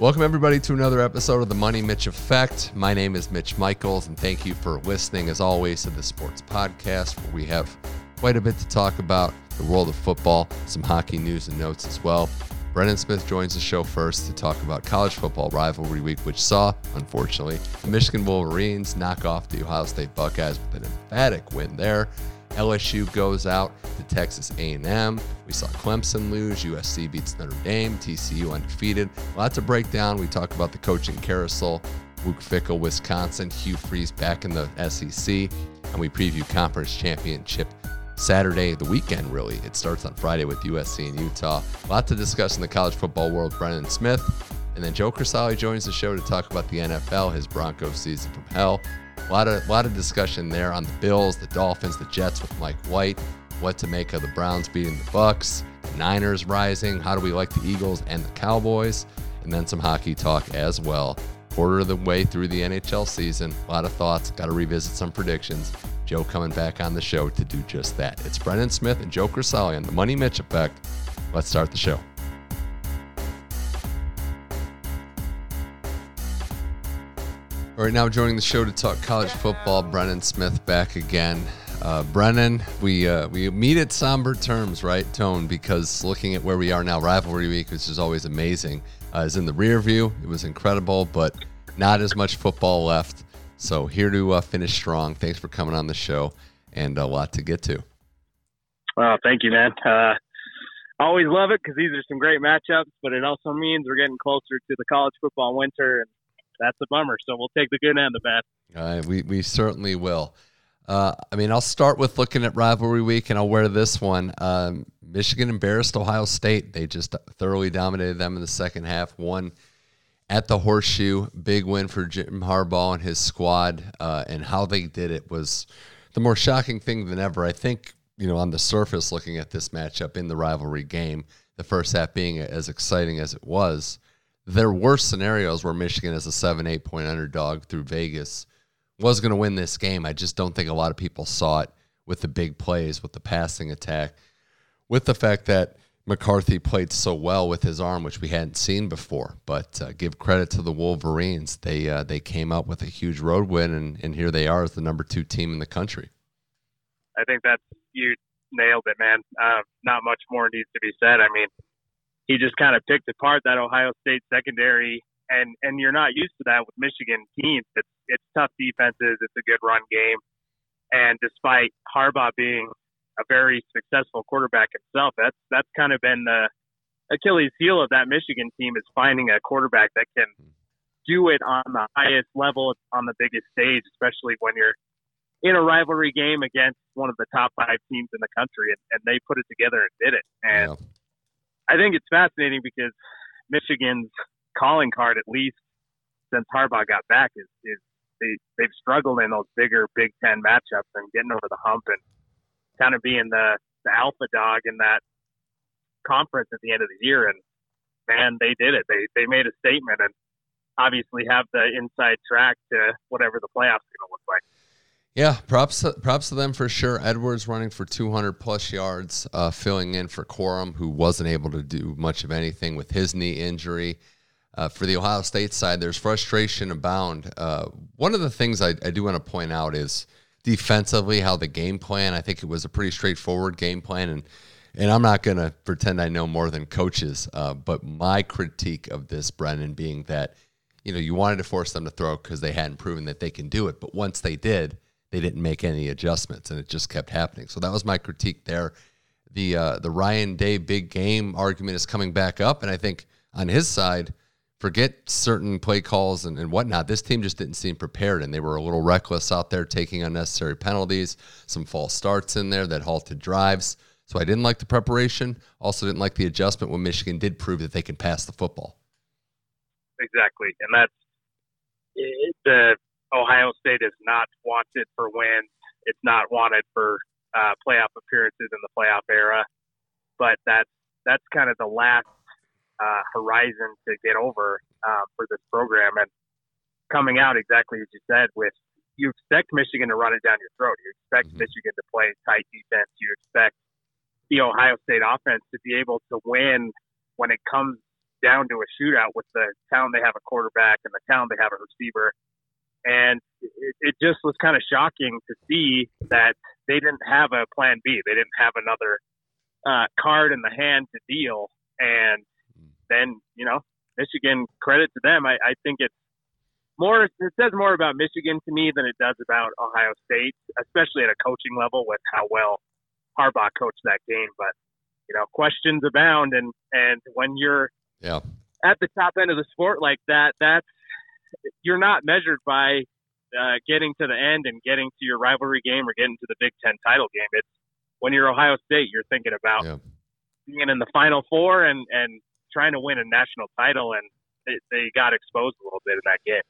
Welcome, everybody, to another episode of the Money Mitch Effect. My name is Mitch Michaels, and thank you for listening, as always, to the Sports Podcast, where we have quite a bit to talk about the world of football, some hockey news and notes as well. Brennan Smith joins the show first to talk about college football rivalry week, which saw, unfortunately, the Michigan Wolverines knock off the Ohio State Buckeyes with an emphatic win there. LSU goes out to Texas A&M. We saw Clemson lose. USC beats Notre Dame. TCU undefeated. Lots to break down. We talk about the coaching carousel. Luke Fickell, Wisconsin. Hugh Freeze back in the SEC. And we preview conference championship Saturday, the weekend, really. It starts on Friday with USC and Utah. A lot to discuss in the college football world. Brennan Smith. And then Joe Crisali joins the show to talk about the NFL, his Broncos season from hell. A lot of, lot of discussion there on the Bills, the Dolphins, the Jets with Mike White, what to make of the Browns beating the Bucks, the Niners rising, how do we like the Eagles and the Cowboys, and then some hockey talk as well. Quarter of the way through the NHL season, a lot of thoughts, got to revisit some predictions. Joe coming back on the show to do just that. It's Brennan Smith and Joe Crisali on the Money Mitch Effect. Let's start the show. All right, now joining the show to talk college football, Brennan Smith back again. Uh, Brennan, we uh, we meet at somber terms, right, Tone? Because looking at where we are now, rivalry week, which is always amazing, uh, is in the rear view. It was incredible, but not as much football left. So here to uh, finish strong. Thanks for coming on the show, and a lot to get to. Well, thank you, man. Uh, always love it because these are some great matchups, but it also means we're getting closer to the college football winter, and that's a bummer. So we'll take the good and the bad. We we certainly will. Uh, I mean, I'll start with looking at rivalry week, and I'll wear this one. Um, Michigan embarrassed Ohio State. They just thoroughly dominated them in the second half. Won at the Horseshoe. Big win for Jim Harbaugh and his squad. Uh, and how they did it was the more shocking thing than ever. I think you know on the surface, looking at this matchup in the rivalry game, the first half being as exciting as it was there were scenarios where Michigan, as a seven, eight point underdog through Vegas, was going to win this game. I just don't think a lot of people saw it with the big plays, with the passing attack, with the fact that McCarthy played so well with his arm, which we hadn't seen before. But uh, give credit to the Wolverines; they uh, they came up with a huge road win, and, and here they are as the number two team in the country. I think that's you nailed it, man. Uh, not much more needs to be said. I mean, he just kind of picked apart that Ohio State secondary, and and you're not used to that with Michigan teams. It's it's tough defenses. It's a good run game, and despite Harbaugh being a very successful quarterback himself, that's that's kind of been the Achilles heel of that Michigan team is finding a quarterback that can do it on the highest level on the biggest stage, especially when you're in a rivalry game against one of the top five teams in the country, and, and they put it together and did it. And yeah. I think it's fascinating because Michigan's calling card, at least since Harbaugh got back, is, is they they've struggled in those bigger Big Ten matchups and getting over the hump and kind of being the the alpha dog in that conference at the end of the year. And man, they did it. They they made a statement and obviously have the inside track to whatever the playoffs are going to look like. Yeah, props to, props to them for sure. Edwards running for 200 plus yards, uh, filling in for Corum, who wasn't able to do much of anything with his knee injury. Uh, for the Ohio State side, there's frustration abound. Uh, one of the things I, I do want to point out is defensively how the game plan. I think it was a pretty straightforward game plan, and and I'm not going to pretend I know more than coaches. Uh, but my critique of this, Brennan, being that you know you wanted to force them to throw because they hadn't proven that they can do it, but once they did they didn't make any adjustments, and it just kept happening. So that was my critique there. The uh, the Ryan Day big game argument is coming back up, and I think on his side, forget certain play calls and, and whatnot. This team just didn't seem prepared, and they were a little reckless out there, taking unnecessary penalties, some false starts in there that halted drives. So I didn't like the preparation. Also, didn't like the adjustment when Michigan did prove that they can pass the football. Exactly, and that's the Ohio State is not wanted for wins. It's not wanted for uh, playoff appearances in the playoff era. But that's that's kind of the last uh, horizon to get over uh, for this program. And coming out exactly as you said, with you expect Michigan to run it down your throat. You expect mm-hmm. Michigan to play tight defense. You expect the Ohio State offense to be able to win when it comes down to a shootout with the town they have a quarterback and the town they have a receiver. And it, it just was kind of shocking to see that they didn't have a plan B. They didn't have another uh, card in the hand to deal. And then, you know, Michigan, credit to them. I, I think it's more, it says more about Michigan to me than it does about Ohio State, especially at a coaching level with how well Harbaugh coached that game. But, you know, questions abound. And, and when you're yeah. at the top end of the sport like that, that's, you're not measured by uh, getting to the end and getting to your rivalry game or getting to the Big Ten title game. It's when you're Ohio State, you're thinking about yeah. being in the Final Four and and trying to win a national title, and they, they got exposed a little bit in that game.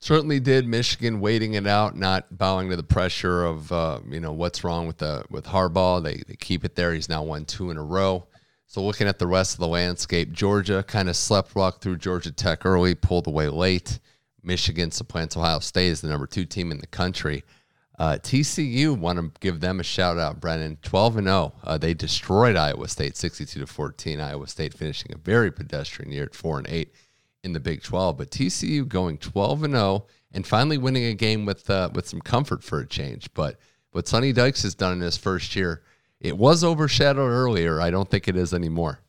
Certainly did. Michigan waiting it out, not bowing to the pressure of uh, you know what's wrong with the with Harbaugh. They they keep it there. He's now won two in a row. So looking at the rest of the landscape, Georgia kind of slept walk through Georgia Tech early, pulled away late. Michigan supplants Ohio State as the number two team in the country. Uh, TCU want to give them a shout out, Brennan. 12 and 0. Uh, they destroyed Iowa State 62 to 14. Iowa State finishing a very pedestrian year at 4 and 8 in the Big 12. But TCU going 12 and 0 and finally winning a game with uh, with some comfort for a change. But what Sonny Dykes has done in his first year, it was overshadowed earlier. I don't think it is anymore.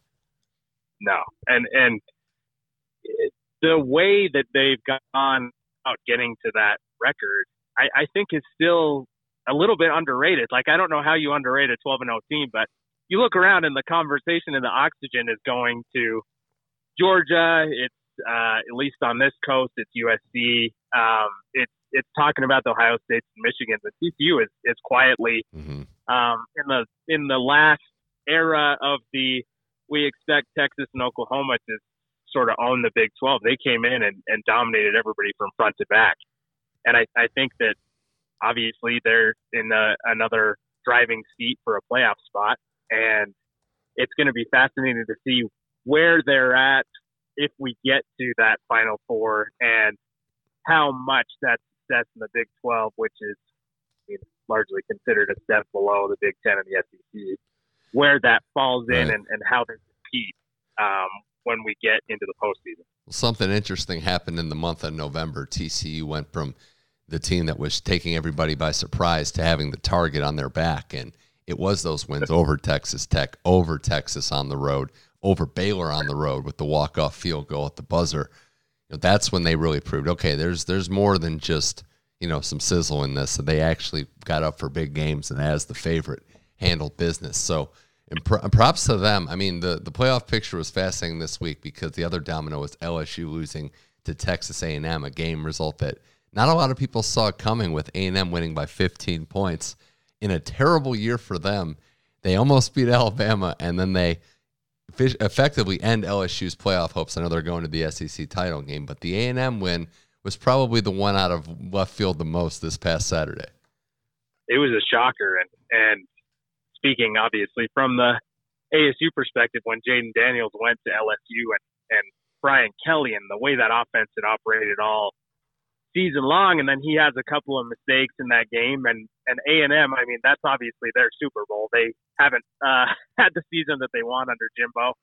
No, and and the way that they've gone out getting to that record I, I think is still a little bit underrated. Like I don't know how you underrate a 12 and 0 team, but you look around and the conversation and the oxygen is going to Georgia. It's uh, at least on this coast, it's USC. Um, it's it's talking about the Ohio State and Michigan. The TCU is is quietly mm-hmm. um, in the in the last era of the we expect Texas and Oklahoma to sort of own the Big 12. They came in and, and dominated everybody from front to back and I, I think that obviously they're in a, another driving seat for a playoff spot, and it's going to be fascinating to see where they're at if we get to that Final Four and how much that success in the Big 12, which is I mean, largely considered a step below the Big 10 and the SEC, where that falls in right. and, and how they compete um, when we get into the postseason. Something interesting happened in the month of November. TCU went from the team that was taking everybody by surprise to having the target on their back. And it was those wins over Texas Tech, over Texas on the road, over Baylor on the road with the walk-off field goal at the buzzer. You know, that's when they really proved, okay, there's there's more than just, you know, some sizzle in this. So they actually got up for big games and as the favorite handled business. So and props to them. I mean, the, the playoff picture was fascinating this week because the other domino was LSU losing to Texas A&M, a game result that not a lot of people saw coming with A&M winning by 15 points in a terrible year for them. They almost beat Alabama, and then they effectively end LSU's playoff hopes. I know they're going to the SEC title game, but the A&M win was probably the one out of left field the most this past Saturday. It was a shocker, and and speaking obviously from the ASU perspective, when Jayden Daniels went to LSU and, and Brian Kelly and the way that offense had operated all season long, and then he has a couple of mistakes in that game, and and A and M, I mean, that's obviously their Super Bowl. They haven't uh, had the season that they want under Jimbo,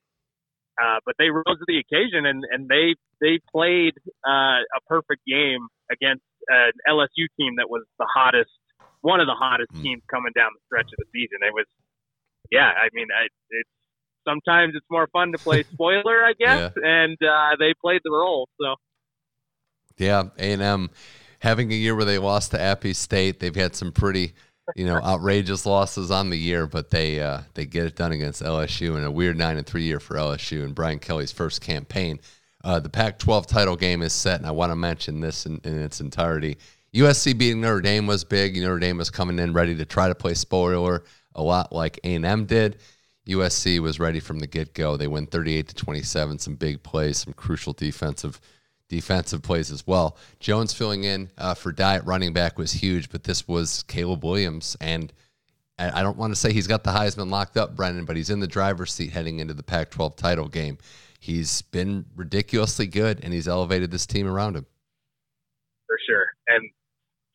uh, but they rose to the occasion, and and they they played uh, a perfect game against an LSU team that was the hottest one of the hottest mm. teams coming down the stretch of the season. It was, yeah, I mean, I, it's sometimes it's more fun to play spoiler, I guess, yeah. and uh, they played the role. So, yeah, A and M having a year where they lost to Appy State. They've had some pretty, you know, outrageous losses on the year, but they uh, they get it done against LSU in a weird nine and three year for LSU and Brian Kelly's first campaign. Uh, the Pac-12 title game is set, and I want to mention this in, in its entirety. USC beating Notre Dame was big. Notre Dame was coming in ready to try to play spoiler a lot like A&M did. USC was ready from the get-go. They win 38 to 27. Some big plays, some crucial defensive defensive plays as well. Jones filling in uh, for Diet running back was huge, but this was Caleb Williams, and I don't want to say he's got the Heisman locked up, Brennan, but he's in the driver's seat heading into the Pac-12 title game. He's been ridiculously good, and he's elevated this team around him.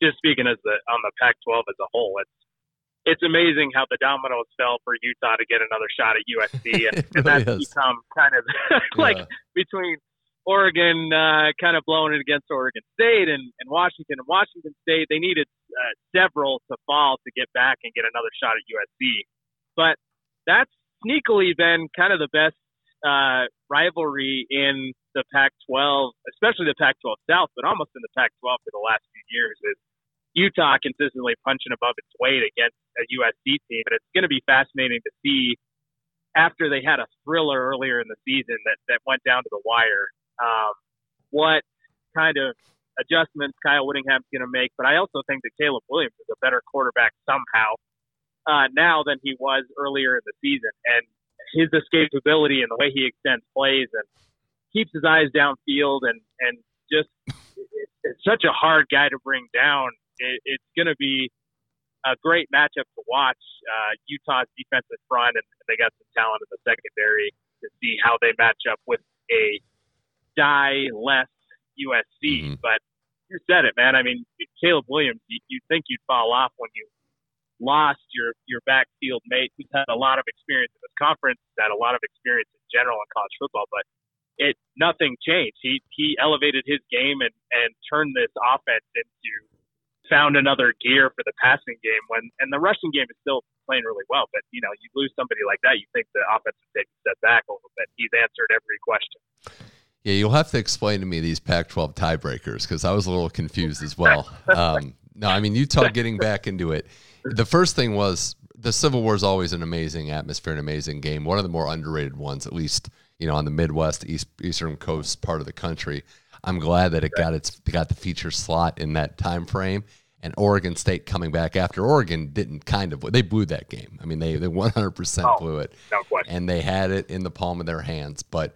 For sure, and just speaking as the on the Pac-12 as a whole, it's it's amazing how the dominoes fell for Utah to get another shot at USC, and, and really that's is. become kind of like Yeah. between Oregon uh, kind of blowing it against Oregon State and, and Washington and Washington State. They needed uh, several to fall to get back and get another shot at USC. But that's sneakily been kind of the best uh, rivalry in the Pac-12, especially the Pac-12 South, but almost in the Pac-12 for the last few years. Is Utah consistently punching above its weight against a USC team, and it's going to be fascinating to see after they had a thriller earlier in the season that, that went down to the wire, um, what kind of adjustments Kyle Whittingham's going to make. But I also think that Caleb Williams is a better quarterback somehow uh, now than he was earlier in the season. And his escapability and the way he extends plays and keeps his eyes downfield and, and just it's such a hard guy to bring down. It, it's going to be a great matchup to watch. Uh, Utah's defensive front, and they got some talent in the secondary to see how they match up with a Dye less USC. Mhm. But you said it, man. I mean, Caleb Williams, you, you'd think you'd fall off when you lost your your backfield mate who's had a lot of experience in this conference, had a lot of experience in general in college football, but it nothing changed. He he elevated his game and and turned this offense into found another gear for the passing game when and the rushing game is still playing really well. But you know, you lose somebody like that, you think the offense would take a step back a little bit. He's answered every question. Yeah, you'll have to explain to me these Pac-12 tiebreakers because I was a little confused as well. Um, no, I mean Utah getting back into it. The first thing was the Civil War is always an amazing atmosphere, an amazing game. One of the more underrated ones, at least you know on the Midwest, East Eastern Coast part of the country. I'm glad that it got its got the feature slot in that time frame. And Oregon State coming back after Oregon didn't kind of they blew that game. I mean they they 100% Oh. blew it No question. and they had it in the palm of their hands. But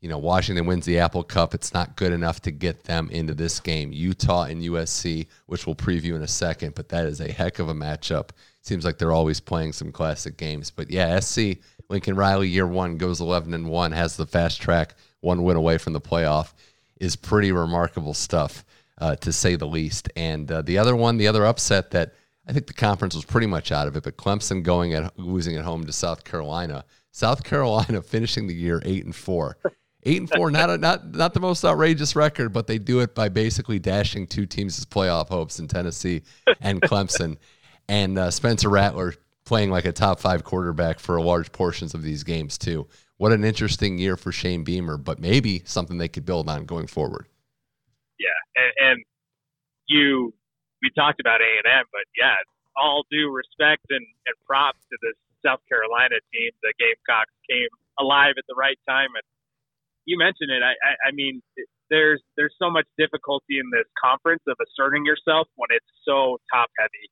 you know, Washington wins the Apple Cup. It's not good enough to get them into this game. Utah and USC, which we'll preview in a second, but that is a heck of a matchup. Seems like they're always playing some classic games. But yeah, SC Lincoln Riley year one goes eleven and one, has the fast track, one win away from the playoff, is pretty remarkable stuff, uh, to say the least. And uh, the other one, the other upset that I think the conference was pretty much out of it, but Clemson going at losing at home to South Carolina. South Carolina finishing the year eight and four. Eight and four, not a, not not the most outrageous record, but they do it by basically dashing two teams' playoff hopes in Tennessee and Clemson, and uh, Spencer Rattler playing like a top five quarterback for large portions of these games too. What an interesting year for Shane Beamer, but maybe something they could build on going forward. And, and you we talked about A and M, but yeah, all due respect and, and props to this South Carolina team. The Gamecocks came alive at the right time, and you mentioned it. I, I, I mean, there's there's so much difficulty in this conference of asserting yourself when it's so top heavy,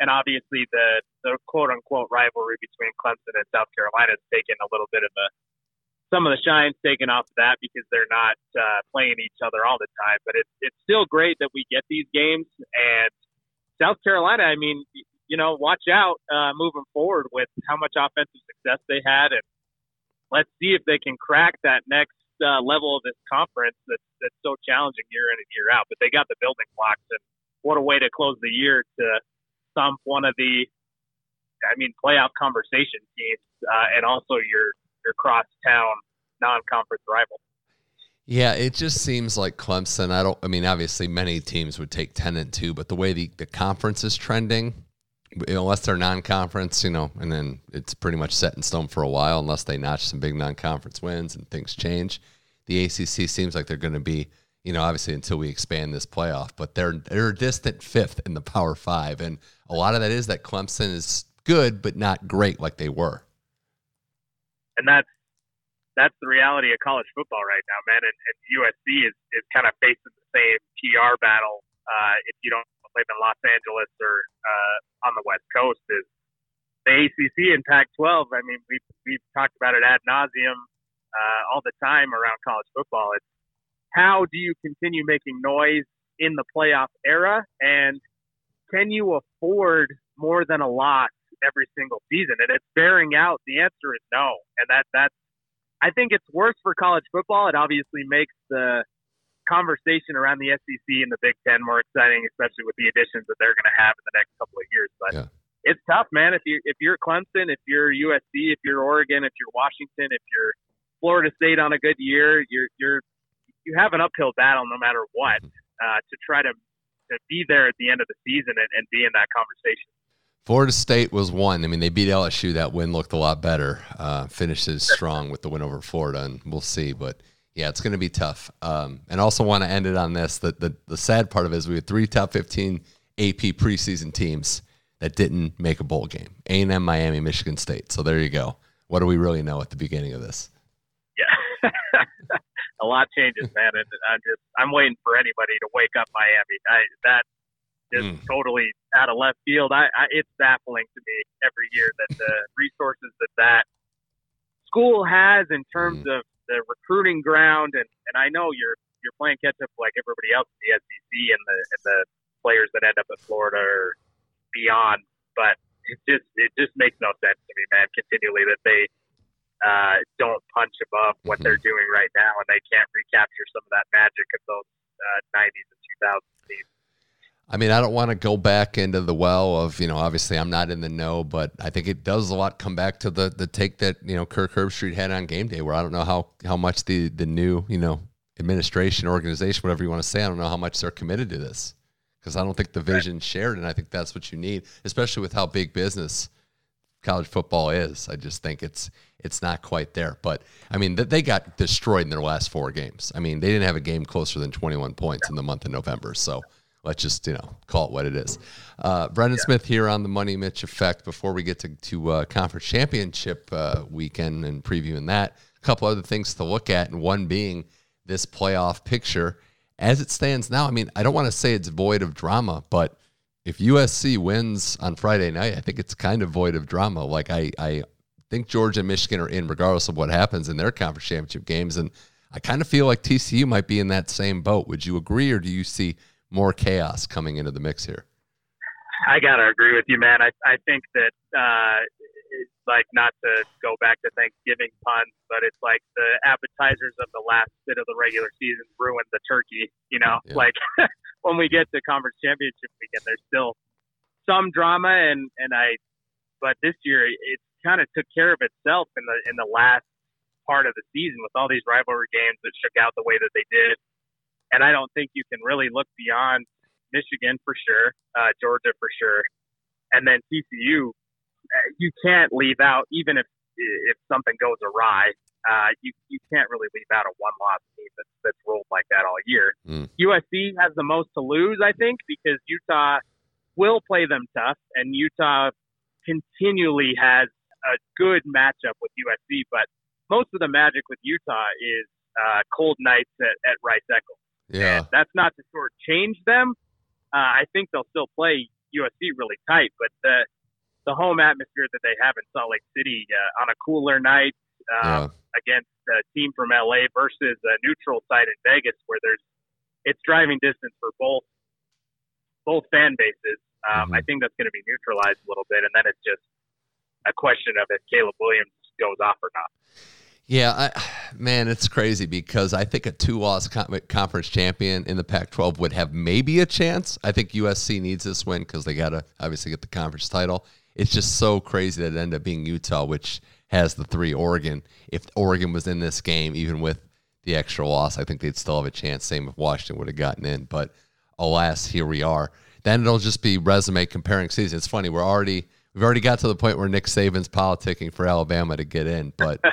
and obviously the the quote unquote rivalry between Clemson and South Carolina has taken a little bit of the some of the shine's taken off of that because they're not uh, playing each other all the time. But it's it's still great that we get these games. And South Carolina, I mean, you know, watch out uh, moving forward with how much offensive success they had, and let's see if they can crack that next uh, level of this conference that's that's so challenging year in and year out. But they got the building blocks, and what a way to close the year to stump one of the, I mean, playoff conversation teams, uh, and also your your crosstown non-conference rival. Yeah, it just seems like Clemson. I don't. I mean, obviously, many teams would take ten and two, but the way the, the conference is trending, unless they're non-conference, you know, and then it's pretty much set in stone for a while, unless they notch some big non-conference wins and things change. The ACC seems like they're going to be, you know, obviously until we expand this playoff, but they're they're a distant fifth in the Power Five, and a lot of that is that Clemson is good but not great like they were. And that's that's the reality of college football right now, man. And, and USC is, is kind of facing the same PR battle uh, if you don't live in Los Angeles or uh, on the West Coast. Is the ACC and Pac-12? I mean, we've we've talked about it ad nauseum uh, all the time around college football. It's how do you continue making noise in the playoff era, and can you afford more than a loss every single season? And it's bearing out. The answer is no, and that that's. I think it's worse for college football. It obviously makes the conversation around the SEC and the Big Ten more exciting, especially with the additions that they're going to have in the next couple of years. But Yeah. it's tough, man. If you if you're Clemson, if you're USC, if you're Oregon, if you're Washington, if you're Florida State on a good year, you're you're you have an uphill battle no matter what uh, to try to to be there at the end of the season and, and be in that conversation. Florida State was one. I mean, they beat LSU. That win looked a lot better. Uh, finishes strong with the win over Florida, and we'll see. But yeah, it's going to be tough. Um, and also want to end it on this. The, the the sad part of it is we had three top fifteen AP preseason teams that didn't make a bowl game: A and M, Miami, Michigan State. So there you go. What do we really know at the beginning of this? Yeah, a lot changes, man. And I'm just I'm waiting for anybody to wake up Miami. I, that is mm. totally out of left field. I, I it's baffling to me every year that the resources that that school has in terms mm. of the recruiting ground, and and I know you're you're playing catch up like everybody else in the SEC and the and the players that end up at Florida or beyond, but it just it just makes no sense to me, man. Continually that they uh, don't punch above what they're mm-hmm. doing right now, and they can't recapture some of that magic of those uh, 90s and 2000s teams. I mean, I don't want to go back into the well of, you know, obviously I'm not in the know, but I think it does a lot come back to the the take that, you know, Kirk Herbstreit had on game day where I don't know how how much the the new, you know, administration, organization, whatever you want to say, I don't know how much they're committed to this. Because I don't think the vision shared, and I think that's what you need, especially with how big business college football is. I just think it's it's not quite there. But I mean, they got destroyed in their last four games. I mean, they didn't have a game closer than 21 points in the month of November. So let's just you know call it what it is. Uh, Brennan yeah. Smith here on the Money Mitch Effect. Before we get to to uh, conference championship uh, weekend and previewing that, a couple other things to look at, and one being this playoff picture as it stands now. I mean, I don't want to say it's void of drama, but if USC wins on Friday night, I think it's kind of void of drama. Like I, I think Georgia and Michigan are in regardless of what happens in their conference championship games, and I kind of feel like TCU might be in that same boat. Would you agree, or do you see more chaos coming into the mix here. I gotta agree with you, man. I I think that uh, it's like not to go back to Thanksgiving puns, but it's like the appetizers of the last bit of the regular season ruined the turkey. You know, yeah. like when we get to conference championship weekend, there's still some drama, and and I, but this year it kind of took care of itself in the in the last part of the season with all these rivalry games that shook out the way that they did and I don't think you can really look beyond Michigan for sure, uh, Georgia for sure, and then TCU. Uh, you can't leave out even if if something goes awry. Uh, you you can't really leave out a one loss team that's that's rolled like that all year. Mm. USC has the most to lose, I think, because Utah will play them tough, and Utah continually has a good matchup with USC. But most of the magic with Utah is uh, cold nights at, at Rice Eccles. Yeah. And that's not to shortchange them. Uh, I think they'll still play USC really tight, but the the home atmosphere that they have in Salt Lake City uh, on a cooler night uh, yeah. against a team from LA versus a neutral site in Vegas, where there's it's driving distance for both both fan bases. Um, mm-hmm. I think that's going to be neutralized a little bit, and then it's just a question of if Caleb Williams goes off or not. Yeah, I, man, it's crazy because I think a two-loss conference champion in the Pac-12 would have maybe a chance. I think USC needs this win because they got to obviously get the conference title. It's just so crazy that it ended up being Utah, which has the three. Oregon, if Oregon was in this game, even with the extra loss, I think they'd still have a chance. Same if Washington would have gotten in, but alas, here we are. Then it'll just be resume comparing season. It's funny, we're already we've already got to the point where Nick Saban's politicking for Alabama to get in, but.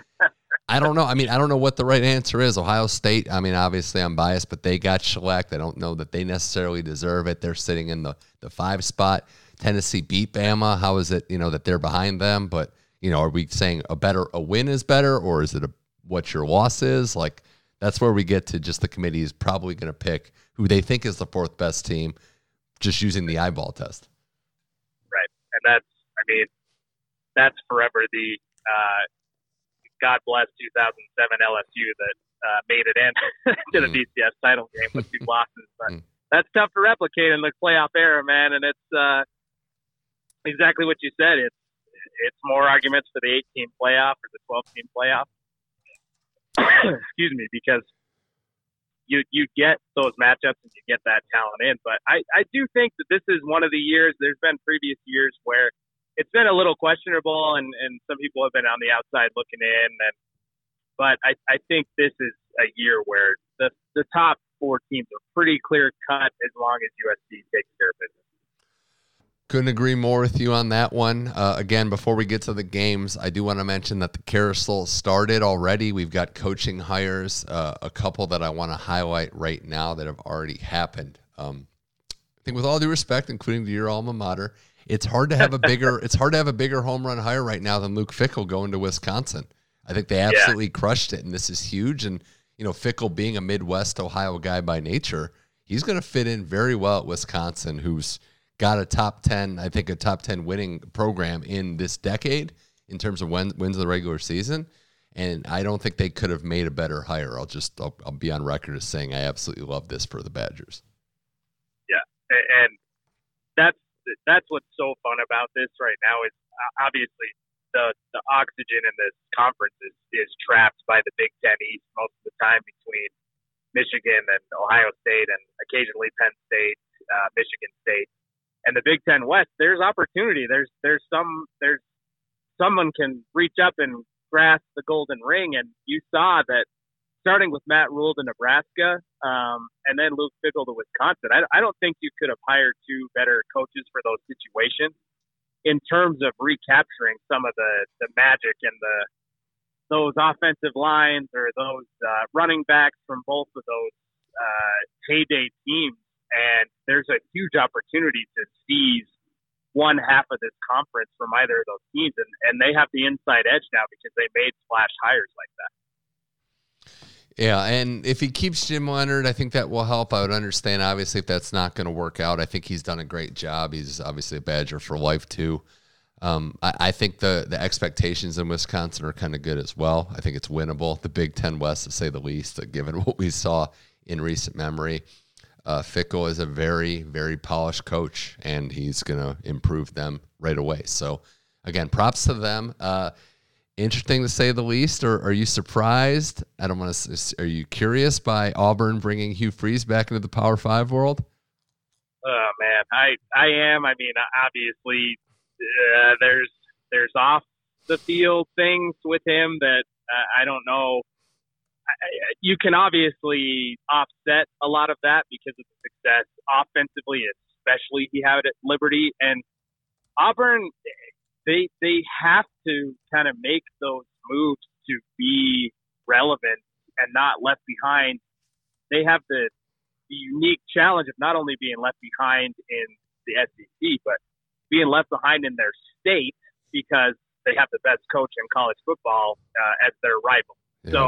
I don't know. I mean, I don't know what the right answer is. Ohio State, I mean, obviously I'm biased, but they got shellacked. I don't know that they necessarily deserve it. They're sitting in the, the five spot. Tennessee beat Bama. How is it, you know, that they're behind them? But, you know, are we saying a better, a win is better, or is it a, what your loss is? Like, that's where we get to just the committee is probably going to pick who they think is the fourth best team just using the eyeball test. Right. And that's, I mean, that's forever the, uh, God bless 2007 LSU that uh, made it in to the mm. BCS title game with two losses. But mm. that's tough to replicate in the playoff era, man. And it's uh, exactly what you said. It's it's more arguments for the 18 playoff or the 12 team playoff. Excuse me, because you you get those matchups and you get that talent in. But I I do think that this is one of the years. There's been previous years where it's been a little questionable, and and some people have been on the outside looking in, and but I I think this is a year where the the top four teams are pretty clear cut as long as USC takes care of business. Couldn't agree more with you on that one. Uh, again, before we get to the games, I do want to mention that the carousel started already. We've got coaching hires, uh, a couple that I want to highlight right now that have already happened. Um, I think, with all due respect, including to your alma mater, it's hard to have a bigger it's hard to have a bigger home run hire right now than Luke Fickell going to Wisconsin. I think they absolutely yeah. crushed it, and this is huge. And you know, Fickell being a Midwest Ohio guy by nature, he's going to fit in very well at Wisconsin, who's got a top 10, I think a top 10 winning program in this decade in terms of wins of the regular season. And I don't think they could have made a better hire. I'll just, I'll, I'll be on record as saying I absolutely love this for the Badgers. Yeah. And that's, that's what's so fun about this right now is uh, obviously the, the oxygen in this conference is, is trapped by the Big Ten East most of the time between Michigan and Ohio State and occasionally Penn State, uh, Michigan State and the Big Ten West, there's opportunity. There's there's some there's someone can reach up and grasp the golden ring, and you saw that starting with Matt Rhule to Nebraska, um, and then Luke Fickell to Wisconsin. I, I don't think you could have hired two better coaches for those situations in terms of recapturing some of the the magic and the those offensive lines or those uh, running backs from both of those uh, heyday teams and there's a huge opportunity to seize one half of this conference from either of those teams, and, and they have the inside edge now because they made splash hires like that. Yeah, and if he keeps Jim Leonhard, I think that will help. I would understand, obviously, if that's not going to work out. I think he's done a great job. He's obviously a Badger for life, too. Um, I, I, think the the expectations in Wisconsin are kind of good as well. I think it's winnable. The Big Ten West, to say the least, given what we saw in recent memory. Uh, Fickell is a very, very polished coach, and he's going to improve them right away. So, again, props to them. Uh, interesting to say the least. Or are you surprised? I don't want to. Are you curious by Auburn bringing Hugh Freeze back into the Power Five world? Oh man, I I am. I mean, obviously, uh, there's there's off the field things with him that uh, I don't know you can obviously offset a lot of that because of the success offensively, especially he had at Liberty and Auburn. They they have to kind of make those moves to be relevant and not left behind. They have the, the unique challenge of not only being left behind in the SEC, but being left behind in their state because they have the best coach in college football uh, as their rival. Yeah. So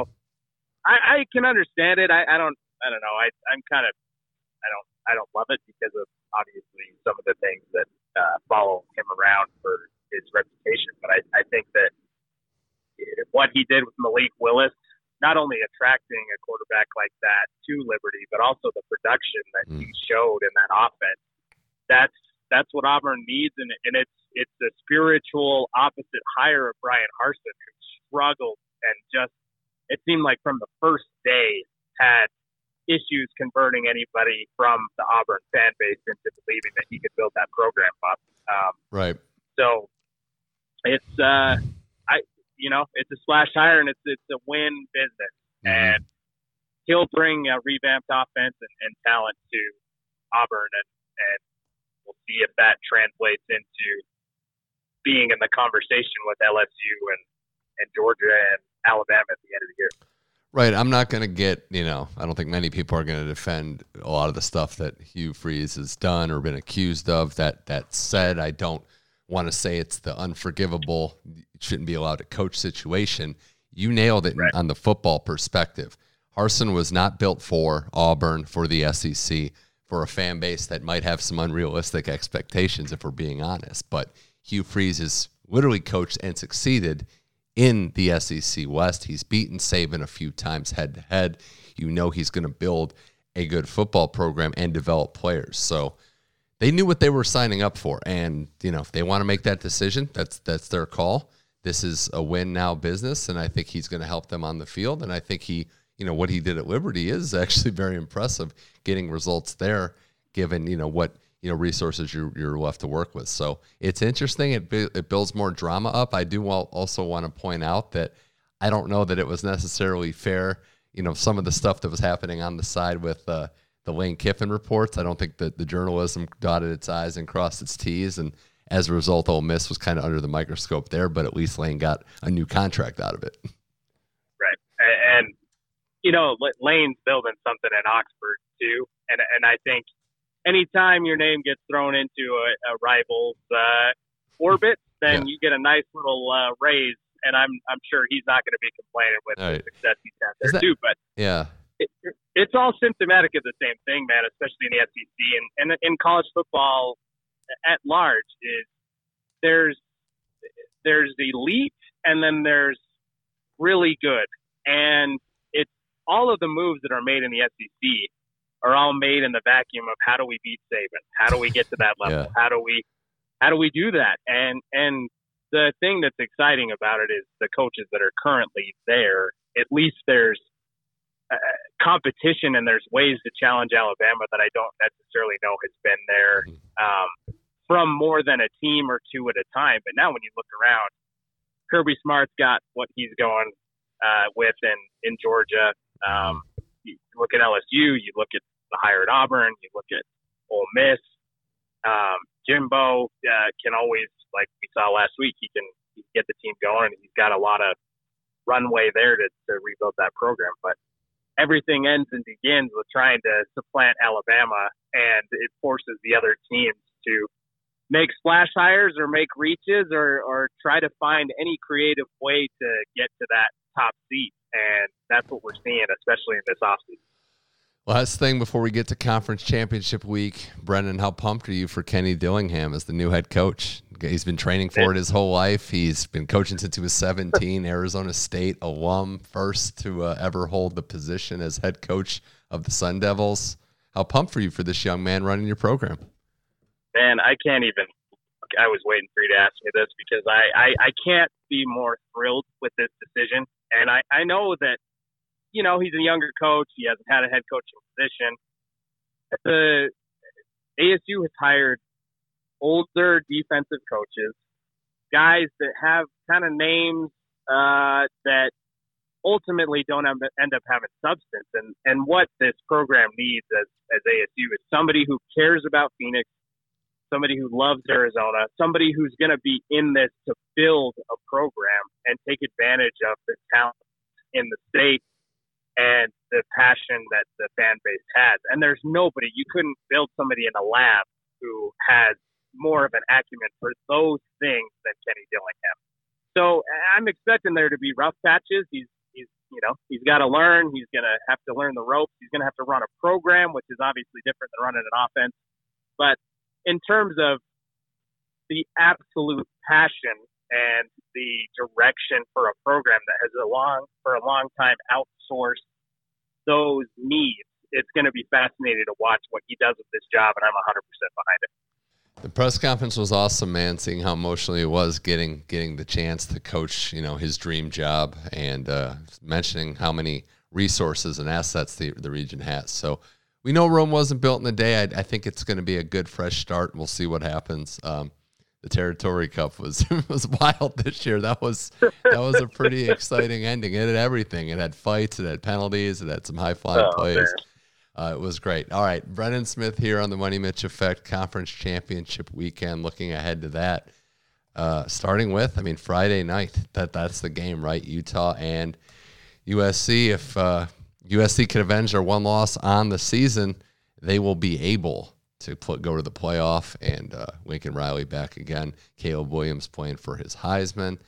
I, I can understand it. I, I don't. I don't know. I, I'm kind of. I don't. I don't love it because of obviously some of the things that uh, follow him around for his reputation. But I, I think that what he did with Malik Willis, not only attracting a quarterback like that to Liberty, but also the production that mm. he showed in that offense. That's that's what Auburn needs, and, and it's it's the spiritual opposite hire of Bryan Harsin, who struggled and just it seemed like from the first day had issues converting anybody from the Auburn fan base into believing that he could build that program up. Um, right. So it's uh, I you know it's a splash hire and it's it's a win business mm-hmm. and he'll bring a revamped offense and, and talent to Auburn and and we'll see if that translates into being in the conversation with LSU and and Georgia and Alabama at the end of the year. Right. I'm not going to get, you know, I don't think many people are going to defend a lot of the stuff that Hugh Freeze has done or been accused of. That that said, I don't want to say it's the unforgivable, shouldn't be allowed to coach situation. You nailed it right. on the football perspective. Harsin was not built for Auburn, for the SEC, for a fan base that might have some unrealistic expectations, if we're being honest. But Hugh Freeze has literally coached and succeeded in the SEC West. He's beaten Saban a few times head to head. You know he's going to build a good football program and develop players. So they knew what they were signing up for, and you know if they want to make that decision, that's that's their call. This is a win now business, and I think he's going to help them on the field. And I think he, you know, what he did at Liberty is actually very impressive, getting results there, given you know what you know resources you're, you're left to work with. So it's interesting. It it builds more drama up. I do also want to point out that I don't know that it was necessarily fair. You know, some of the stuff that was happening on the side with uh, the Lane Kiffin reports. I don't think that the journalism dotted its I's and crossed its T's. And as a result, Ole Miss was kind of under the microscope there, but at least Lane got a new contract out of it. Right. And, you know, Lane's building something at Oxford, too. And, and I think anytime your name gets thrown into a, a rival's uh, orbit, then yeah. you get a nice little uh, raise. And I'm I'm sure he's not going to be complaining with right. the success he's had there that, too. But yeah, it, it's all symptomatic of the same thing, man. Especially in the SEC and and in college football at large is there's there's elite and then there's really good, and it's all of the moves that are made in the SEC are all made in the vacuum of how do we beat Saban? How do we get to that level? yeah. How do we how do we do that? And and the thing that's exciting about it is the coaches that are currently there. At least there's uh, competition and there's ways to challenge Alabama that I don't necessarily know has been there mm-hmm. um, from more than a team or two at a time. But now when you look around, Kirby Smart's got what he's going uh, with in in Georgia. Um, you look at LSU, you look at the hire at Auburn, you look at Ole Miss. Um, Jimbo uh, can always, like we saw last week, he can, he can get the team going. He's got a lot of runway there to, to rebuild that program. But everything ends and begins with trying to supplant Alabama, and it forces the other teams to make splash hires or make reaches or, or try to find any creative way to get to that top seat. And that's what we're seeing, especially in this offseason. Last thing before we get to conference championship week, Brennan, how pumped are you for Kenny Dillingham as the new head coach? He's been training for it his whole life. He's been coaching since he was 17. Arizona State alum, first to uh, ever hold the position as head coach of the Sun Devils. How pumped are you for this young man running your program? Man, I can't even. I was waiting for you to ask me this because I, I, I can't be more thrilled with this decision. And I, I know that you know, he's a younger coach. He hasn't had a head coaching position. The ASU has hired older defensive coaches, guys that have kind of names uh, that ultimately don't end up having substance. And, and what this program needs as, as ASU is somebody who cares about Phoenix, somebody who loves Arizona, somebody who's going to be in this to build a program and take advantage of the talent in the state and the passion that the fan base has. And there's nobody, you couldn't build somebody in a lab who has more of an acumen for those things than Kenny Dillingham. So I'm expecting there to be rough patches. He's, he's, you know, he's got to learn. He's to have to learn the ropes. He's to have to run a program, which is obviously different than running an offense. But in terms of the absolute passion and the direction for a program that has a long for a long time outsourced those needs, it's going to be fascinating to watch what he does with this job, and I'm 100% behind it. Press conference was awesome, man. Seeing how emotional he was getting getting the chance to coach, you know, his dream job, and uh, mentioning how many resources and assets the the region has. So we know Rome wasn't built in a day. I, I think it's going to be a good fresh start. We'll see what happens. Um, the Territory Cup was was wild this year. That was that was a pretty exciting ending. It had everything. It had fights. It had penalties. It had some high flying oh, plays. Uh, it was great. All right, Brennan Smith here on the Money Mitch Effect Conference Championship weekend. Looking ahead to that, uh, starting with, I mean, Friday night. That that's the game, right? Utah and USC. If uh, USC could avenge their one loss on the season, they will be able to go to the playoff, and uh, Lincoln Riley back again. Caleb Williams playing for his Heisman.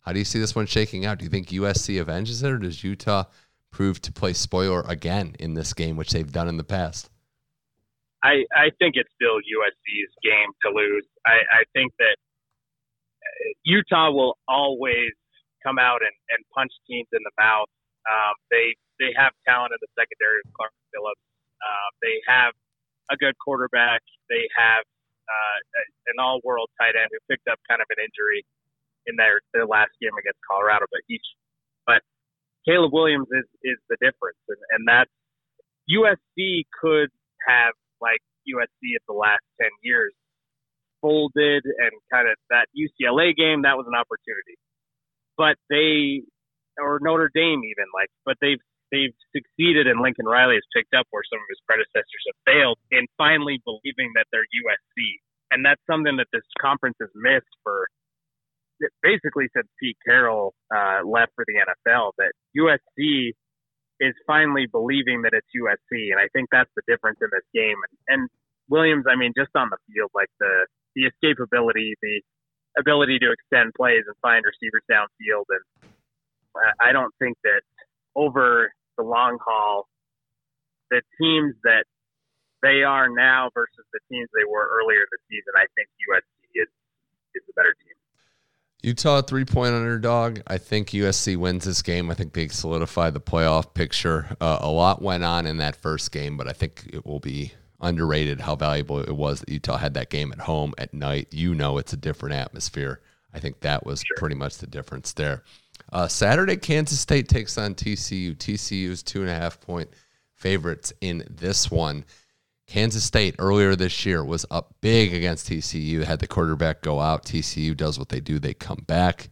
How do you see this one shaking out? Do you think USC avenges it, or does Utah prove to play spoiler again in this game, which they've done in the past? I, I think it's still USC's game to lose. I, I think that uh, Utah will always come out and, and punch teams in the mouth. Um, they they have talent in the secondary with Clark Phillips. Uh, they have a good quarterback. They have uh, an all-world tight end who picked up kind of an injury in their their last game against Colorado, but he, but Caleb Williams is is the difference, and and that's USC could have like USC at the last 10 years folded and kind of that UCLA game, that was an opportunity. But they, or Notre Dame even, like, but they've, they've succeeded and Lincoln Riley has picked up where some of his predecessors have failed in finally believing that they're USC. And that's something that this conference has missed for basically since Pete Carroll uh, left for the NFL, that USC is finally believing that it's USC, and I think that's the difference in this game. And, and Williams, I mean, just on the field, like the the escapability, the ability to extend plays and find receivers downfield, and I don't think that over the long haul, the teams that they are now versus the teams they were earlier in the season, I think USC is is the better team. Utah three point underdog. I think USC wins this game. I think they solidify the playoff picture. Uh, a lot went on in that first game, but I think it will be underrated how valuable it was that Utah had that game at home at night. You know, it's a different atmosphere. I think that was sure. pretty much the difference there. Uh, Saturday, Kansas State takes on TCU. TCU is two and a half point favorites in this one. Kansas State earlier this year was up big against TCU, had the quarterback go out. TCU does what they do, they come back.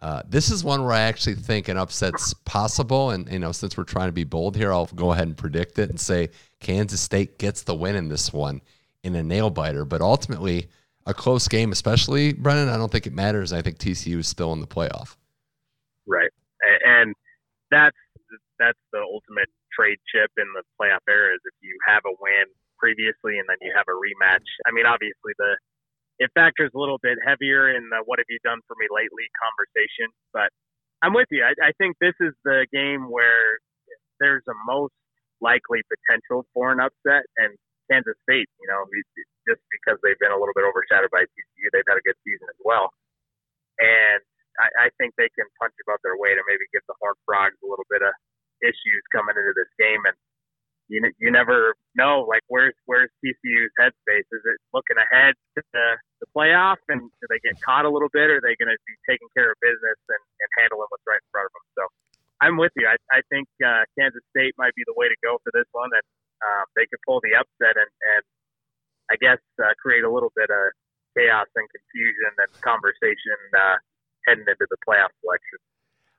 Uh, this is one where I actually think an upset's possible. And, you know, since we're trying to be bold here, I'll go ahead and predict it and say Kansas State gets the win in this one in a nail biter. But ultimately, a close game, especially, Brennan, I don't think it matters. I think TCU is still in the playoff. Right. And that's that's the ultimate trade chip in the playoff era is if you have a win previously, and then you have a rematch. I mean, obviously the it factors a little bit heavier in the "What have you done for me lately?" conversation, but I'm with you. I, I think this is the game where there's the most likely potential for an upset, and Kansas State, you know, just because they've been a little bit overshadowed by TCU, they've had a good season as well, and I, I think they can punch above their weight and maybe give the Horned Frogs a little bit of issues coming into this game, and you you never know like where's where's TCU's headspace? Is it looking ahead to the, the playoff and do they get caught a little bit, or are they going to be taking care of business and, and handling what's right in front of them? So I'm with you. I, I think uh, Kansas State might be the way to go for this one, and uh, they could pull the upset and and I guess uh, create a little bit of chaos and confusion and conversation uh, heading into the playoff selection.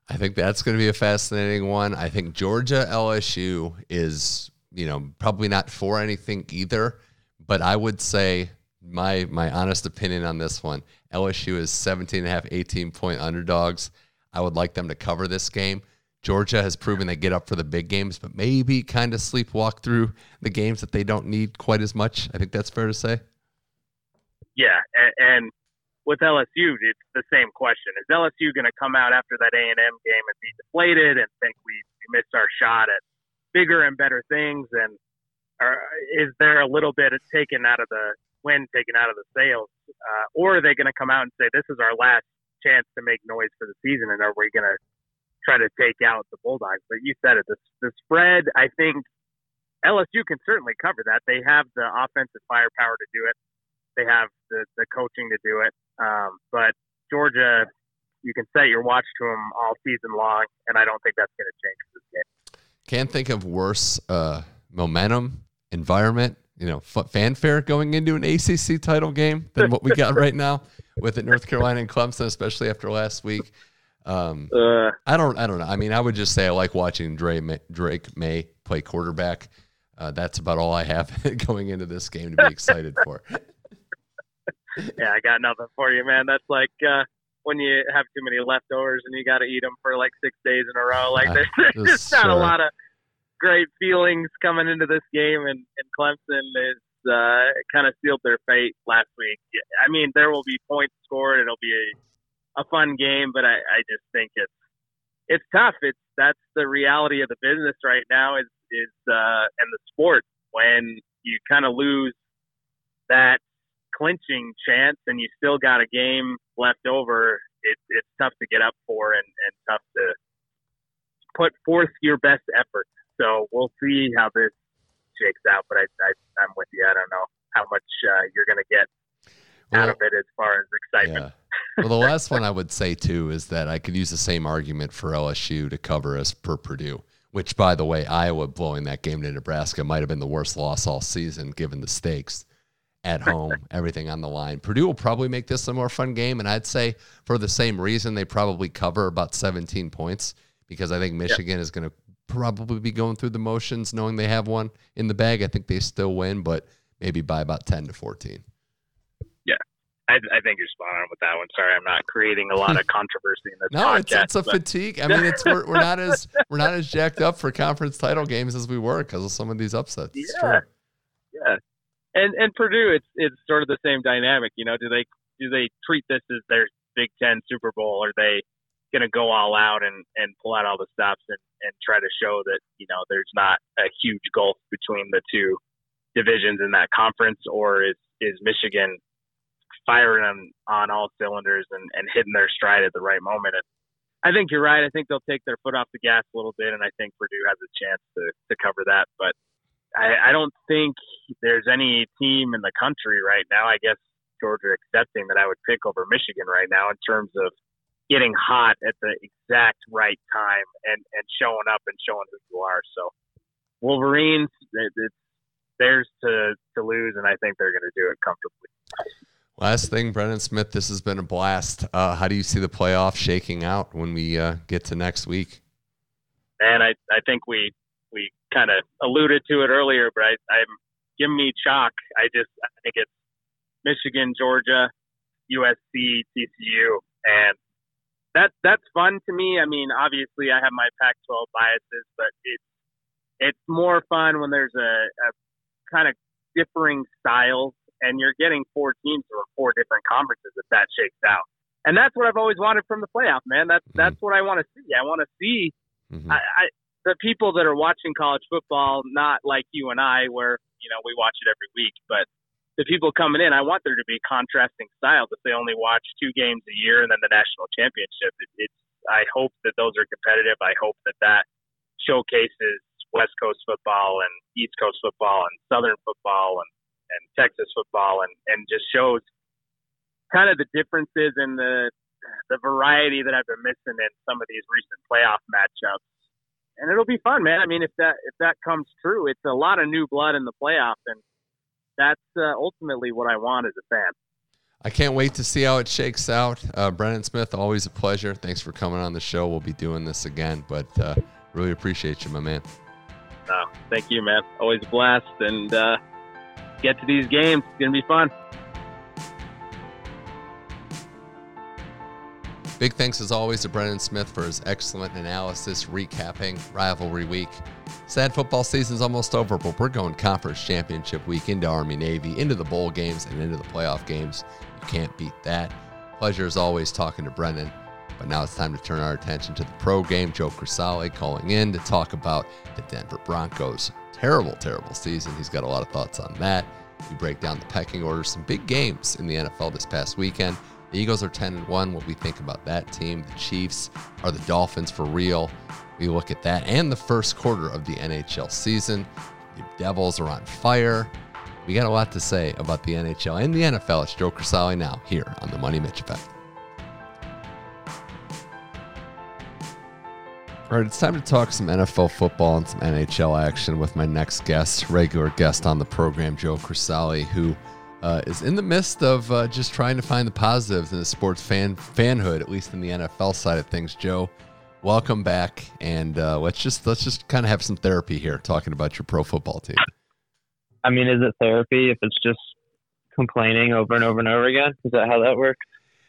I think that's going to be a fascinating one. I think Georgia LSU is you know, probably not for anything either. But I would say my my honest opinion on this one, LSU is 17 and a half, 18 point underdogs. I would like them to cover this game. Georgia has proven they get up for the big games, but maybe kind of sleepwalk through the games that they don't need quite as much. I think that's fair to say. Yeah, and, and with LSU, it's the same question: Is LSU going to come out after that A and M game and be deflated and think we, missed our shot at bigger and better things? And is there a little bit of taken out of the wind, taken out of the sails? Uh, or are they going to come out and say, this is our last chance to make noise for the season? And are we going to try to take out the Bulldogs? But you said it. The, the spread, I think LSU can certainly cover that. They have the offensive firepower to do it. They have the, the coaching to do it. Um, but Georgia, you can set your watch to them all season long, and I don't think that's going to change this game. Can't think of worse uh, momentum, environment, you know, fanfare going into an ACC title game than what we got right now with it North Carolina and Clemson, especially after last week. Um, uh, I don't, I don't know. I mean, I would just say I like watching Drake Maye, Drake Maye play quarterback. Uh, that's about all I have going into this game to be excited for. yeah, I got nothing for you, man. That's like uh, when you have too many leftovers and you got to eat them for like six days in a row. Like there's, there's just not a lot of great feelings coming into this game, and, and Clemson is uh, kind of sealed their fate last week. I mean, there will be points scored. It'll be a, a fun game, but I, I just think it's it's tough. It's that's the reality of the business right now is is uh, and the sport when you kind of lose that clinching chance and you still got a game left over, it, it's tough to get up for and, and tough to put forth your best effort. So we'll see how this shakes out. But I, I, am with you. I don't know how much uh, you're going to get well, out of it as far as excitement. Yeah. Well, the last one I would say too is that I could use the same argument for LSU to cover as per Purdue. which, by the way, Iowa blowing that game to Nebraska might have been the worst loss all season given the stakes at home, everything on the line. Purdue will probably make this a more fun game, and I'd say for the same reason they probably cover about 17 points because I think Michigan yep. is going to probably be going through the motions knowing they have one in the bag. I think they still win, but maybe by about 10 to 14. Yeah. I, I think you're spot on with that one. Sorry, I'm not creating a lot of controversy in this. no, podcast, it's, it's a but... fatigue. I mean, it's we're, we're not as we're not as jacked up for conference title games as we were because of some of these upsets. Yeah, and and Purdue, it's it's sort of the same dynamic. You know, do they do they treat this as their Big Ten Super Bowl? Or are they going to go all out and and pull out all the stops and and try to show that you know there's not a huge gulf between the two divisions in that conference, or is is Michigan firing on on all cylinders and and hitting their stride at the right moment? And I think you're right. I think they'll take their foot off the gas a little bit, and I think Purdue has a chance to to cover that, but. I, I don't think there's any team in the country right now. I guess Georgia accepting that I would pick over Michigan right now in terms of getting hot at the exact right time and and showing up and showing who you are. So Wolverines, it, it's theirs to to lose, and I think they're going to do it comfortably. Last thing, Brennan Smith, this has been a blast. Uh, how do you see the playoff shaking out when we uh, get to next week? And I, I think we we kind of alluded to it earlier, but I, I'm give me chalk. I just I think it's Michigan, Georgia, USC, TCU, and that that's fun to me. I mean, obviously I have my Pac-12 biases, but it's it's more fun when there's a, a kind of differing styles, and you're getting four teams from four different conferences if that shakes out. And that's what I've always wanted from the playoff, man. That's mm-hmm. that's what I want to see. I want to see. Mm-hmm. I, I the people that are watching college football, not like you and I, where you know we watch it every week, but the people coming in, I want there to be contrasting styles. If they only watch two games a year and then the national championship, it, it's I hope that those are competitive. I hope that that showcases West Coast football and East Coast football and Southern football and and Texas football and and just shows kind of the differences in the the variety that I've been missing in some of these recent playoff matchups and it'll be fun, man. I mean, if that if that comes true, it's a lot of new blood in the playoffs, and that's uh, ultimately what I want as a fan. I can't wait to see how it shakes out. Uh, Brennan Smith, always a pleasure. Thanks for coming on the show. We'll be doing this again, but uh, really appreciate you, my man. No, thank you, man. Always a blast, and uh, get to these games. It's gonna be fun. Big thanks as always to Brennan Smith for his excellent analysis recapping rivalry week. Sad football season's almost over, but we're going conference championship week into Army Navy, into the bowl games, and into the playoff games. You can't beat that. Pleasure as always talking to Brennan. But now it's time to turn our attention to the pro game. Joe Crisali calling in to talk about the Denver Broncos. Terrible, terrible season. He's got a lot of thoughts on that. We break down the pecking order, some big games in the NFL this past weekend. The Eagles are 10 and 1. What we think about that team. The Chiefs are the Dolphins for real. We look at that and the first quarter of the NHL season. The Devils are on fire. We got a lot to say about the NHL and the NFL. It's Joe Crisali now here on the Money Mitch Effect. All right, it's time to talk some NFL football and some NHL action with my next guest, regular guest on the program, Joe Crisali, who uh, is in the midst of uh, just trying to find the positives in the sports fan fanhood, at least in the NFL side of things. Joe, welcome back, and uh, let's just let's just kind of have some therapy here, talking about your pro football team. I mean, is it therapy if it's just complaining over and over and over again? Is that how that works?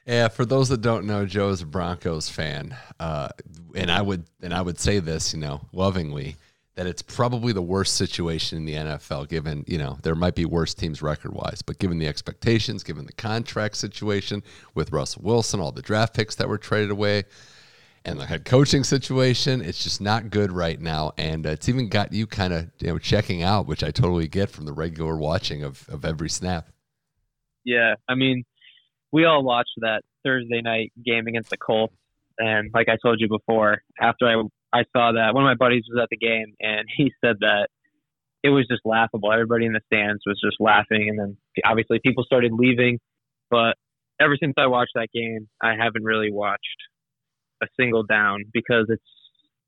Yeah, for those that don't know, Joe is a Broncos fan, uh, and I would and I would say this, you know, lovingly that it's probably the worst situation in the NFL, given, you know, there might be worse teams record wise, but given the expectations, given the contract situation with Russell Wilson, all the draft picks that were traded away, and the head coaching situation, it's just not good right now. And uh, it's even got you kind of you know checking out, which I totally get from the regular watching of, of every snap. Yeah, I mean, we all watched that Thursday night game against the Colts, and like I told you before, after I I saw that one of my buddies was at the game and he said that it was just laughable. Everybody in the stands was just laughing, and then obviously people started leaving. But ever since I watched that game, I haven't really watched a single down because it's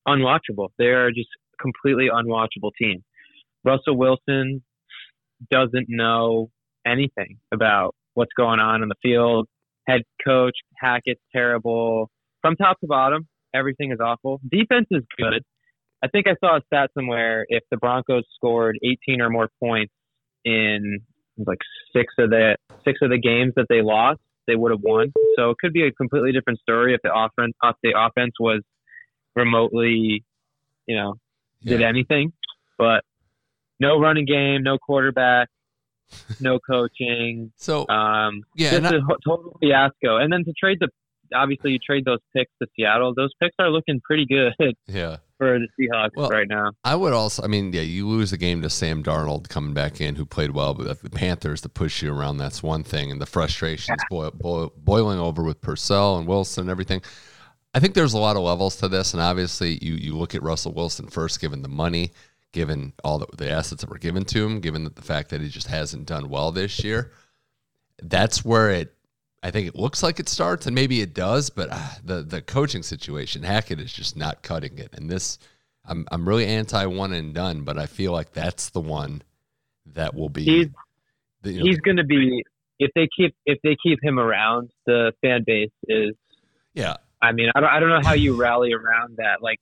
unwatchable. They are just completely unwatchable team. Russell Wilson doesn't know anything about what's going on in the field. Head coach Hackett's terrible from top to bottom. Everything is awful. Defense is good. I think I saw a stat somewhere. If the Broncos scored 18 or more points in like six of the six of the games that they lost, they would have won. So it could be a completely different story if the offense if the offense was remotely, you know, did Yeah. anything. But no running game, no quarterback, no coaching. So Um, yeah, just I- a ho- total fiasco. And then to trade the, obviously you trade those picks to Seattle. Those picks are looking pretty good yeah. for the Seahawks Well, right now. I would also, I mean, yeah, you lose the game to Sam Darnold coming back in, who played well, but the Panthers to push you around, that's one thing. And the frustrations boil, boil, boiling over with Purcell and Wilson and everything. I think there's a lot of levels to this. And obviously, you, you look at Russell Wilson first, given the money, given all the, the assets that were given to him, given that the fact that he just hasn't done well this year. That's where it, I think it looks like it starts, and maybe it does, but ah, the the coaching situation, Hackett is just not cutting it. And this, I'm I'm really anti one and done, but I feel like that's the one that will be. He's the, you know, he's going to be if they keep if they keep him around. The fan base is. yeah, I mean, I don't I don't know how you rally around that. Like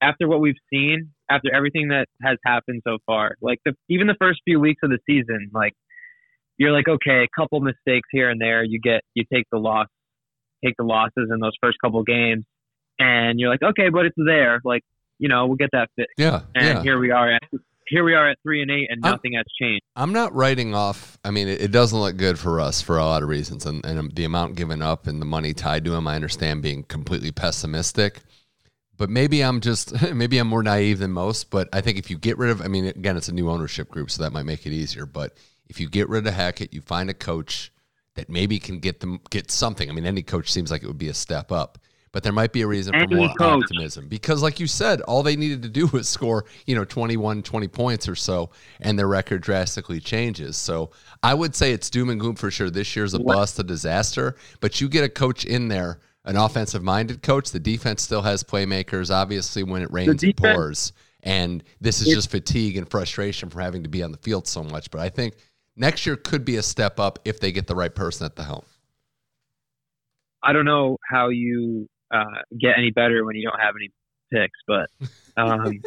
after what we've seen, after everything that has happened so far, like the even the first few weeks of the season, like you're like, okay, a couple mistakes here and there, you get you take the loss, take the losses in those first couple games, and you're like, okay, but it's there. Like you know, we'll get that fixed. yeah, And yeah. here we are at here we are at three and eight, and I'm- nothing has changed. I'm not writing off. I mean, it, it doesn't look good for us for a lot of reasons, and, and the amount given up and the money tied to him. I understand being completely pessimistic, but maybe I'm just maybe I'm more naive than most. But I think if you get rid of, I mean, again, it's a new ownership group, so that might make it easier. But if you get rid of Hackett, you find a coach that maybe can get them get something. I mean, any coach seems like it would be a step up. But there might be a reason for Any more coach. optimism because, like you said, all they needed to do was score, you know, 21, 20 points or so, and their record drastically changes. So I would say it's doom and gloom for sure. This year's a bust, a disaster. But you get a coach in there, an offensive minded coach. The defense still has playmakers. Obviously, when it rains, it pours. And this is just fatigue and frustration from having to be on the field so much. But I think next year could be a step up if they get the right person at the helm. I don't know how you uh, get any better when you don't have any picks, but um,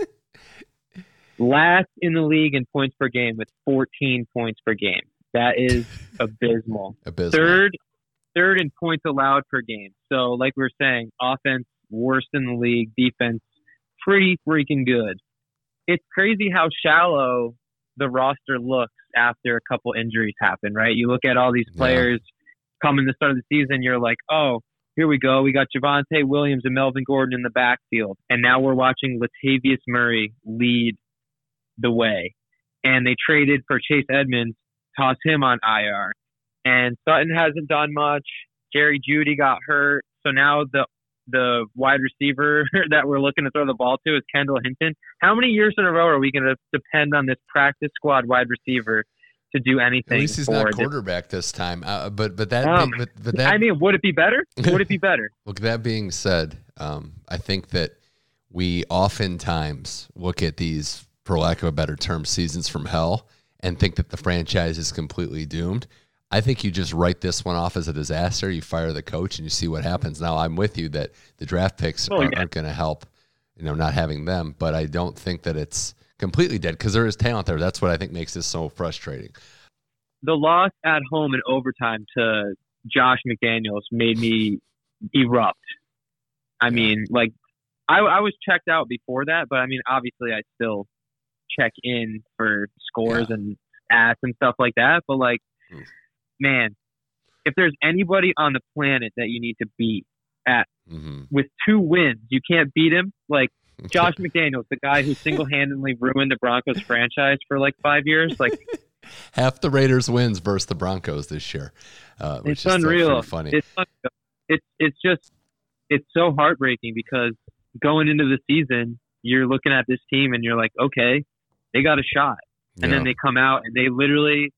last in the league in points per game with 14 points per game. That is abysmal. Abysmal. Third, third in points allowed per game. So, like we were saying, offense worst in the league, defense pretty freaking good. It's crazy how shallow the roster looks after a couple injuries happen, right? You look at all these Yeah. players coming the start of the season, you're like, oh, here we go. We got Javonte Williams and Melvin Gordon in the backfield. And now we're watching Latavius Murray lead the way. And they traded for Chase Edmonds, toss him on IR. And Sutton hasn't done much. Jerry Jeudy got hurt. So now the the wide receiver that we're looking to throw the ball to is Kendall Hinton. How many years in a row are we going to depend on this practice squad wide receiver to do anything At least he's for not this quarterback this time. Uh, but but that Um, but, but that I mean, would it be better? Would it be better? Look, that being said, um, I think that we oftentimes look at these, for lack of a better term, seasons from hell and think that the franchise is completely doomed. I think you just write this one off as a disaster. You fire the coach and you see what happens. Now, I'm with you that the draft picks Oh, aren't, yeah. aren't going to help, you know, not having them, but I don't think that it's completely dead because there is talent there. That's what I think makes this so frustrating. the loss at home in overtime to Josh McDaniels made me erupt. I mean, like, I, I was checked out before that, but I mean, obviously, I still check in for scores Yeah. and stats and stuff like that. But like, Mm. Man, if there's anybody on the planet that you need to beat hmm with two wins, you can't beat him. Like Josh McDaniels, the guy who single-handedly ruined the Broncos franchise for like five years. Like, half the Raiders wins versus the Broncos this year, uh, it's unreal. funny. It's unreal. it's it's just it's so heartbreaking because going into the season, you're looking at this team and you're like, okay, they got a shot, and Yeah. then they come out and they literally,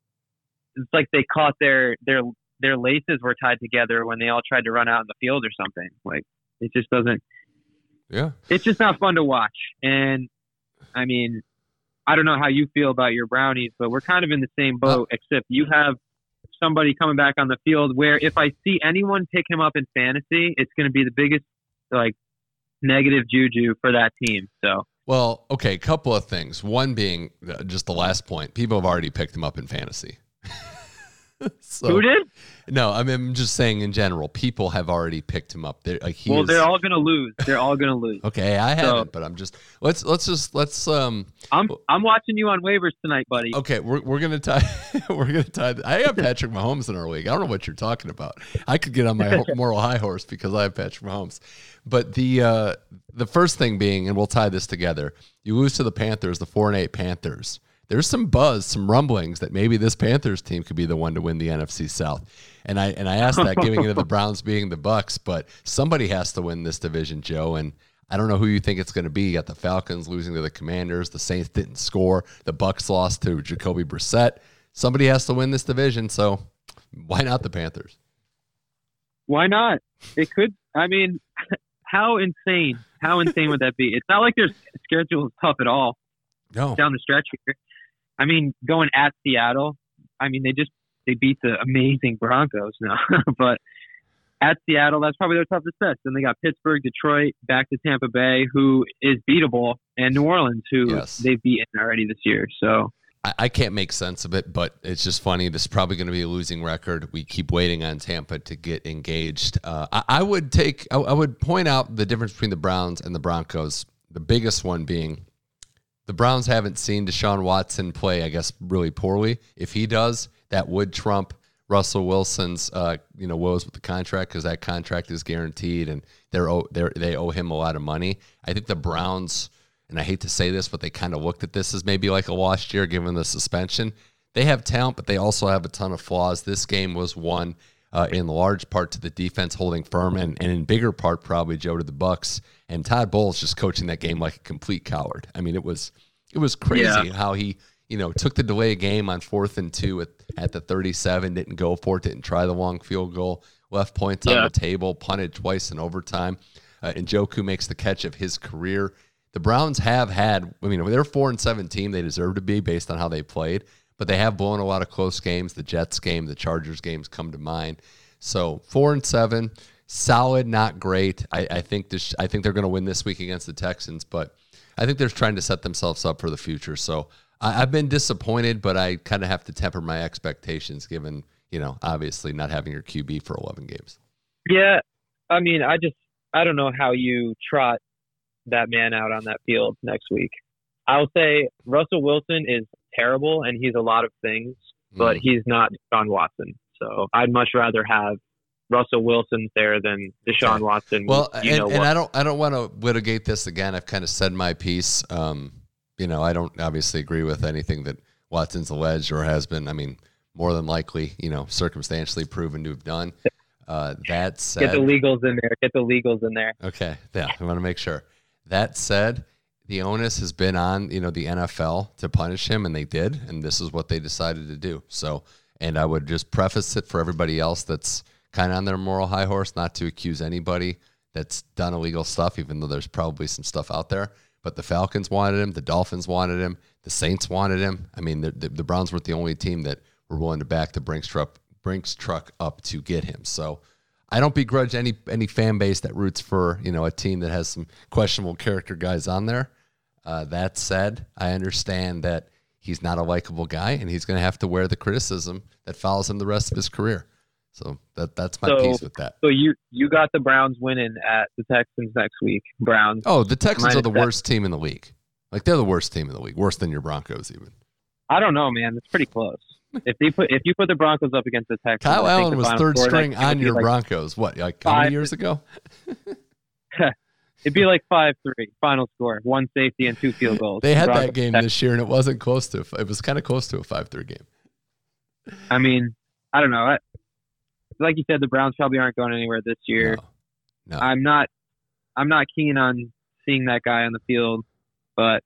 it's like they caught their their their laces were tied together when they all tried to run out in the field or something. Like it just doesn't. yeah. It's just not fun to watch, and I mean, I don't know how you feel about your Brownies, but we're kind of in the same boat, except you have somebody coming back on the field where if I see anyone pick him up in fantasy, it's going to be the biggest like negative juju for that team. So Well, okay, a couple of things. One being uh, just the last point. People have already picked him up in fantasy. so, who did? No, I mean, I'm just saying in general, people have already picked him up. They're, like he Well, is- they're all going to lose. They're all going to lose. okay. I so- haven't, but I'm just let's let's just let's um I'm I'm watching you on waivers tonight, buddy. okay. We're, we're gonna tie we're gonna tie. I have Patrick Mahomes in our league. I don't know what you're talking about. I could get on my moral high horse because I have Patrick Mahomes. But the uh the first thing being, and we'll tie this together. You lose to the Panthers, the four and eight Panthers. There's some buzz, some rumblings that maybe this Panthers team could be the one to win the NFC South. And I and I asked that giving it to the Browns being the Bucks, but somebody has to win this division, Joe. And I don't know who you think it's going to be. You got the Falcons losing to the Commanders. The Saints didn't score. The Bucks lost to Jacoby Brissett. Somebody has to win this division, so why not the Panthers? Why not? It could. I mean, how insane? How insane would that be? It's not like their schedule is tough at all No, down the stretch here. I mean, going at Seattle. I mean, they just they beat the amazing Broncos now, but at Seattle, that's probably their toughest test. Then they got Pittsburgh, Detroit, back to Tampa Bay, who is beatable, and New Orleans, who Yes. they've beaten already this year. So I, I can't make sense of it, but it's just funny. This is probably going to be a losing record. We keep waiting on Tampa to get engaged. Uh, I, I would take, I, I would point out the difference between the Browns and the Broncos. The biggest one being the Browns haven't seen Deshaun Watson play, I guess, really poorly. If he does, that would trump Russell Wilson's, uh, you know, woes with the contract because that contract is guaranteed and they're, they're they owe him a lot of money. I think the Browns, and I hate to say this, but they kind of looked at this as maybe like a lost year given the suspension. They have talent, but they also have a ton of flaws. This game was won uh, in large part to the defense holding firm, and, and in bigger part probably Joe to the Bucks and Todd Bowles just coaching that game like a complete coward. I mean, it was it was crazy Yeah. how he you know took the delay game on fourth and two at, at the 37, didn't go for it, didn't try the long field goal, left points on the table, punted twice in overtime, uh, and Njoku makes the catch of his career. The Browns have had, I mean, they're four and seven team. They deserve to be based on how they played, but they have blown a lot of close games. The Jets game, the Chargers games come to mind. So four and seven, solid, not great. I, I think this. I think they're going to win this week against the Texans, but I think they're trying to set themselves up for the future. So I, I've been disappointed, but I kind of have to temper my expectations, given you know obviously not having your QB for eleven games. Yeah, I mean, I just I don't know how you trot that man out on that field next week. I'll say Russell Wilson is terrible and he's a lot of things, but Mm. he's not Deshaun Watson. So I'd much rather have Russell Wilson there than Deshaun. Watson. Well, and, and? I don't I don't want to litigate this again. I've kind of said my piece. Um, you know, I don't obviously agree with anything that Watson's alleged or has been. I mean, more than likely, you know, circumstantially proven to have done. Uh, that Get the legals in there. Get the legals in there. Okay, yeah, I want to make sure. That said, the onus has been on you know the NFL to punish him, and they did, and this is what they decided to do. So, and I would just preface it for everybody else that's kind of on their moral high horse, not to accuse anybody that's done illegal stuff, even though there's probably some stuff out there. But the Falcons wanted him, the Dolphins wanted him, the Saints wanted him. I mean, the, the, the Browns weren't the only team that were willing to back the Brinks truck, Brinks truck up to get him. So. I don't begrudge any any fan base that roots for you know a team that has some questionable character guys on there. Uh, that said, I understand that he's not a likable guy, and he's going to have to wear the criticism that follows him the rest of his career. So that that's my So- piece with that. So you you got the Browns winning at the Texans next week. Browns. Oh, the Texans are the that. worst team in the league. Like they're the worst team in the league, worse than your Broncos even. I don't know, man. It's pretty close. If they put if you put the Broncos up against the Texans, Kyle I think Allen was third string next game would on your like, Broncos. What, like how many five- years ago? It'd be like five three final score, one safety and two field goals. They had Broncos, that game this year, and it wasn't close to. It was kind of close to a five-three game. I mean, I don't know. I, like you said, the Browns probably aren't going anywhere this year. No. I'm not. I'm not keen on seeing that guy on the field, but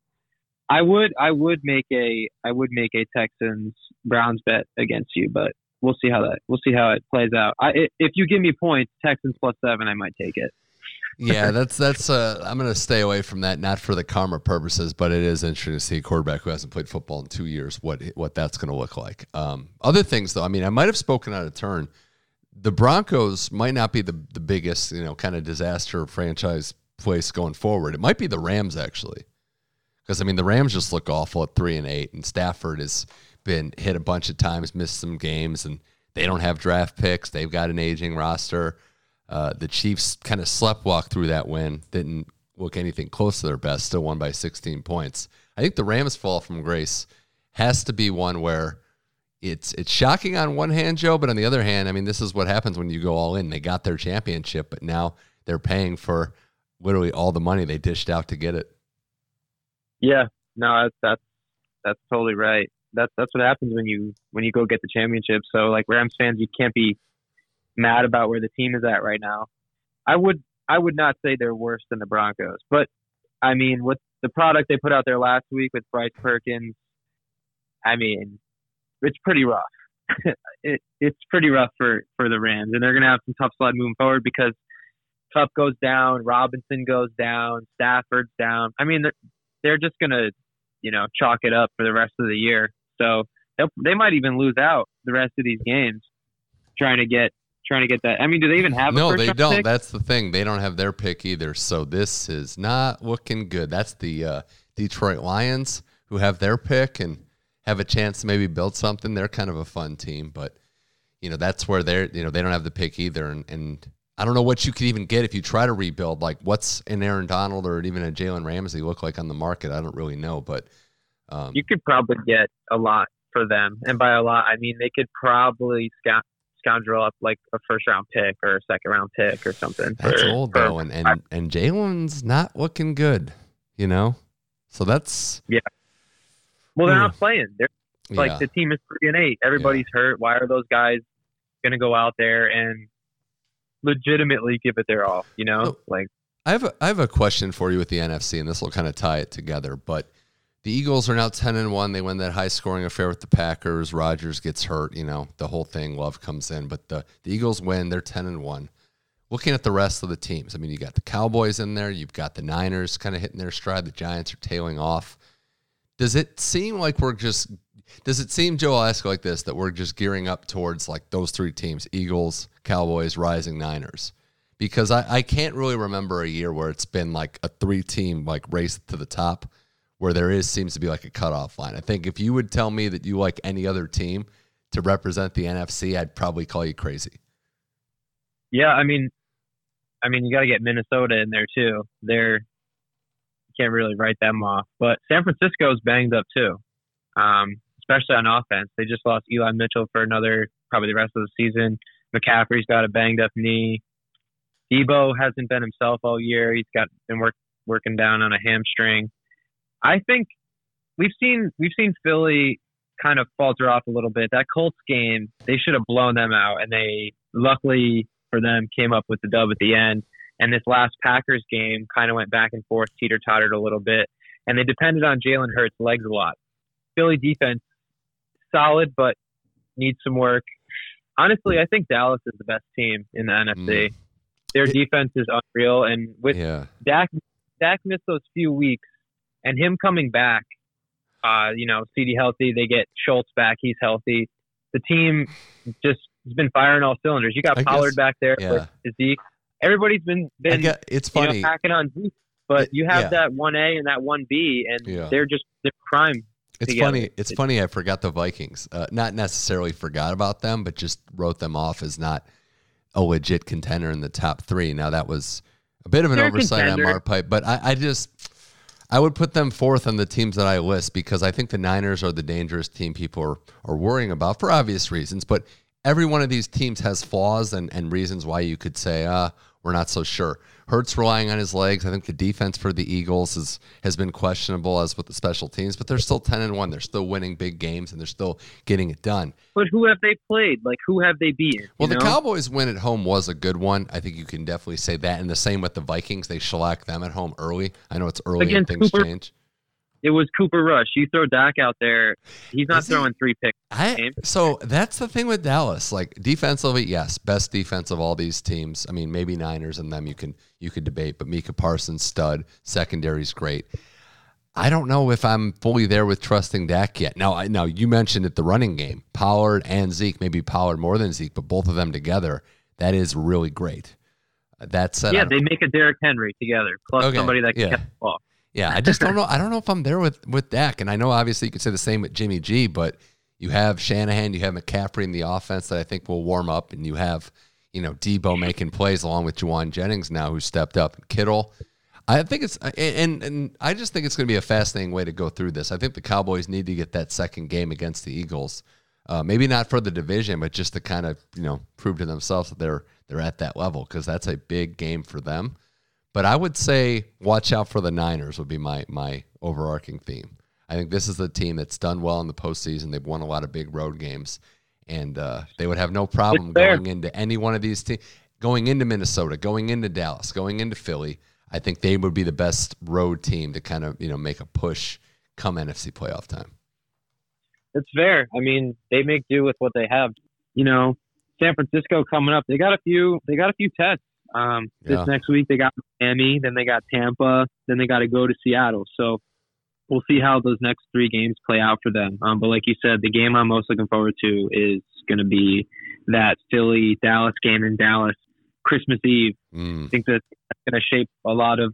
I would. I would make a. I would make a Texans Browns bet against you, but we'll see how that. We'll see how it plays out. I, if you give me points, Texans plus seven, I might take it. yeah, that's that's. Uh, I'm going to stay away from that, not for the karma purposes, but it is interesting to see a quarterback who hasn't played football in two years what what that's going to look like. Um, other things, though, I mean, I might have spoken out of turn. The Broncos might not be the the biggest, you know, kind of disaster franchise place going forward. It might be the Rams actually, because I mean, the Rams just look awful at three and eight, and Stafford has been hit a bunch of times, missed some games, and they don't have draft picks. They've got an aging roster. Uh, the Chiefs kind of sleptwalk through that win, didn't look anything close to their best, still won by 16 points. I think the Rams fall from grace has to be one where it's it's shocking on one hand, Joe, but on the other hand, I mean, this is what happens when you go all in. They got their championship, but now they're paying for literally all the money they dished out to get it. Yeah, no, that's that's, that's totally right. That's that's what happens when you when you go get the championship. So like Rams fans, you can't be mad about where the team is at right now. I would I would not say they're worse than the Broncos, but I mean with the product they put out there last week with Bryce Perkins, I mean it's pretty rough. it, it's pretty rough for for the Rams, and they're gonna have some tough slide moving forward because Kupp goes down, Robinson goes down, Stafford's down. I mean they're, just gonna you know chalk it up for the rest of the year. So they might even lose out the rest of these games trying to get trying to get that. I mean, do they even have? no, they don't. Pick? That's the thing. They don't have their pick either. So this is not looking good. That's the uh, Detroit Lions who have their pick and have a chance to maybe build something. They're kind of a fun team, but you know that's where they're. You know they don't have the pick either, and, and I don't know what you could even get if you try to rebuild. Like what's an Aaron Donald or even a Jalen Ramsey look like on the market? I don't really know, but um, you could probably get a lot for them, and by a lot I mean they could probably scout scoundrel up like a first round pick or a second round pick or something. That's for, old though, and and, and Jalen's not looking good, you know. So that's yeah. Well, they're not playing. They're like yeah. the team is three and eight. Everybody's yeah. hurt. Why are those guys going to go out there and legitimately give it their all? You know, oh, like I have a, I have a question for you with the NFC, and this will kind of tie it together, but the Eagles are now 10 and 1. They win that high scoring affair with the Packers. Rodgers gets hurt, you know, the whole thing. Love comes in, but the, the Eagles win. They're 10 and 1. Looking at the rest of the teams, I mean, you got the Cowboys in there. You've got the Niners kind of hitting their stride. The Giants are tailing off. Does it seem like we're just, does it seem, Joe, I'll ask like this, that we're just gearing up towards like those three teams Eagles, Cowboys, Rising Niners? Because I, I can't really remember a year where it's been like a three team like race to the top where there is seems to be like a cutoff line. I think if you would tell me that you like any other team to represent the NFC, I'd probably call you crazy. Yeah, I mean, I mean, you got to get Minnesota in there too. They're you can't really write them off, but San Francisco's banged up too, um, especially on offense. They just lost Eli Mitchell for another probably the rest of the season. McCaffrey's got a banged up knee. Deebo hasn't been himself all year. He's got been work, working down on a hamstring. I think we've seen we've seen Philly kind of falter off a little bit. That Colts game, they should have blown them out, and they luckily for them came up with the dub at the end. And this last Packers game kind of went back and forth, teeter tottered a little bit, and they depended on Jalen Hurts' legs a lot. Philly defense solid, but needs some work. Honestly, I think Dallas is the best team in the NFC. Mm. Their defense is unreal, and with yeah. Dak, Dak missed those few weeks and him coming back, uh, you know, CD healthy, they get Schultz back, he's healthy. The team just has been firing all cylinders. You got I Pollard guess, back there yeah. with Zeke. Everybody's been been it's funny you know, packing on Zeke, but you have yeah. that one A and that one B, and yeah. they're just they're prime. It's together. funny. It's, funny. I forgot the Vikings. Uh, not necessarily forgot about them, but just wrote them off as not a legit contender in the top three. Now that was a bit of an oversight on Marpipe, but I, I just I would put them fourth on the teams that I list because I think the Niners are the dangerous team people are, are worrying about for obvious reasons. But every one of these teams has flaws and, and reasons why you could say, uh, we're not so sure. Hurts relying on his legs. I think the defense for the Eagles is, has been questionable as with the special teams, but they're still 10 and 1. They're still winning big games and they're still getting it done. But who have they played? Like, who have they beaten? Well, know? the Cowboys win at home was a good one. I think you can definitely say that. And the same with the Vikings. They shellacked them at home early. I know it's early Against and things Cooper, change. It was Cooper Rush. You throw Dak out there, he's not Is throwing three picks. I, so that's the thing with Dallas. Like defensively, yes, best defense of all these teams. I mean, maybe Niners and them you can you could debate, but Micah Parsons stud, secondary's great. I don't know if I'm fully there with trusting Dak yet. Now, I now you mentioned it the running game, Pollard and Zeke, maybe Pollard more than Zeke, but both of them together, that is really great. That said, Yeah, they make a Derrick Henry together, plus Okay, somebody that can yeah. catch the ball. Yeah, I just don't know. I don't know if I'm there with with Dak, and I know obviously you could say the same with Jimmy G, but you have Shanahan, you have McCaffrey in the offense that I think will warm up, and you have you know Deebo making plays along with Jauan Jennings now who stepped up, and Kittle. I think it's and and I just think it's going to be a fascinating way to go through this. I think the Cowboys need to get that second game against the Eagles, uh, maybe not for the division, but just to kind of you know prove to themselves that they're they're at that level because that's a big game for them. But I would say watch out for the Niners would be my my overarching theme. I think this is the team that's done well in the postseason. They've won a lot of big road games, and uh, they would have no problem going into any one of these teams, going into Minnesota, going into Dallas, going into Philly. I think they would be the best road team to kind of you know make a push come NFC playoff time. It's fair. I mean, they make do with what they have. You know, San Francisco coming up, they got a few. They got a few tests. Um, Yeah. This next week they got Miami, then they got Tampa, then they got to go to Seattle. So we'll see how those next three games play out for them. Um, but like you said, the game I'm most looking forward to is going to be that Philly Dallas game in Dallas Christmas Eve. Mm, I think that that's going to shape a lot of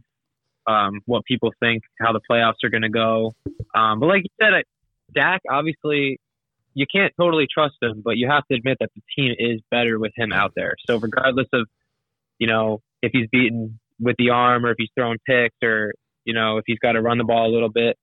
um, what people think, how the playoffs are going to go. Um, but like you said, I, Dak, obviously, you can't totally trust him, but you have to admit that the team is better with him out there. So regardless of, you know, if he's beaten with the arm or if he's throwing picks or, you know, if he's got to run the ball a little bit,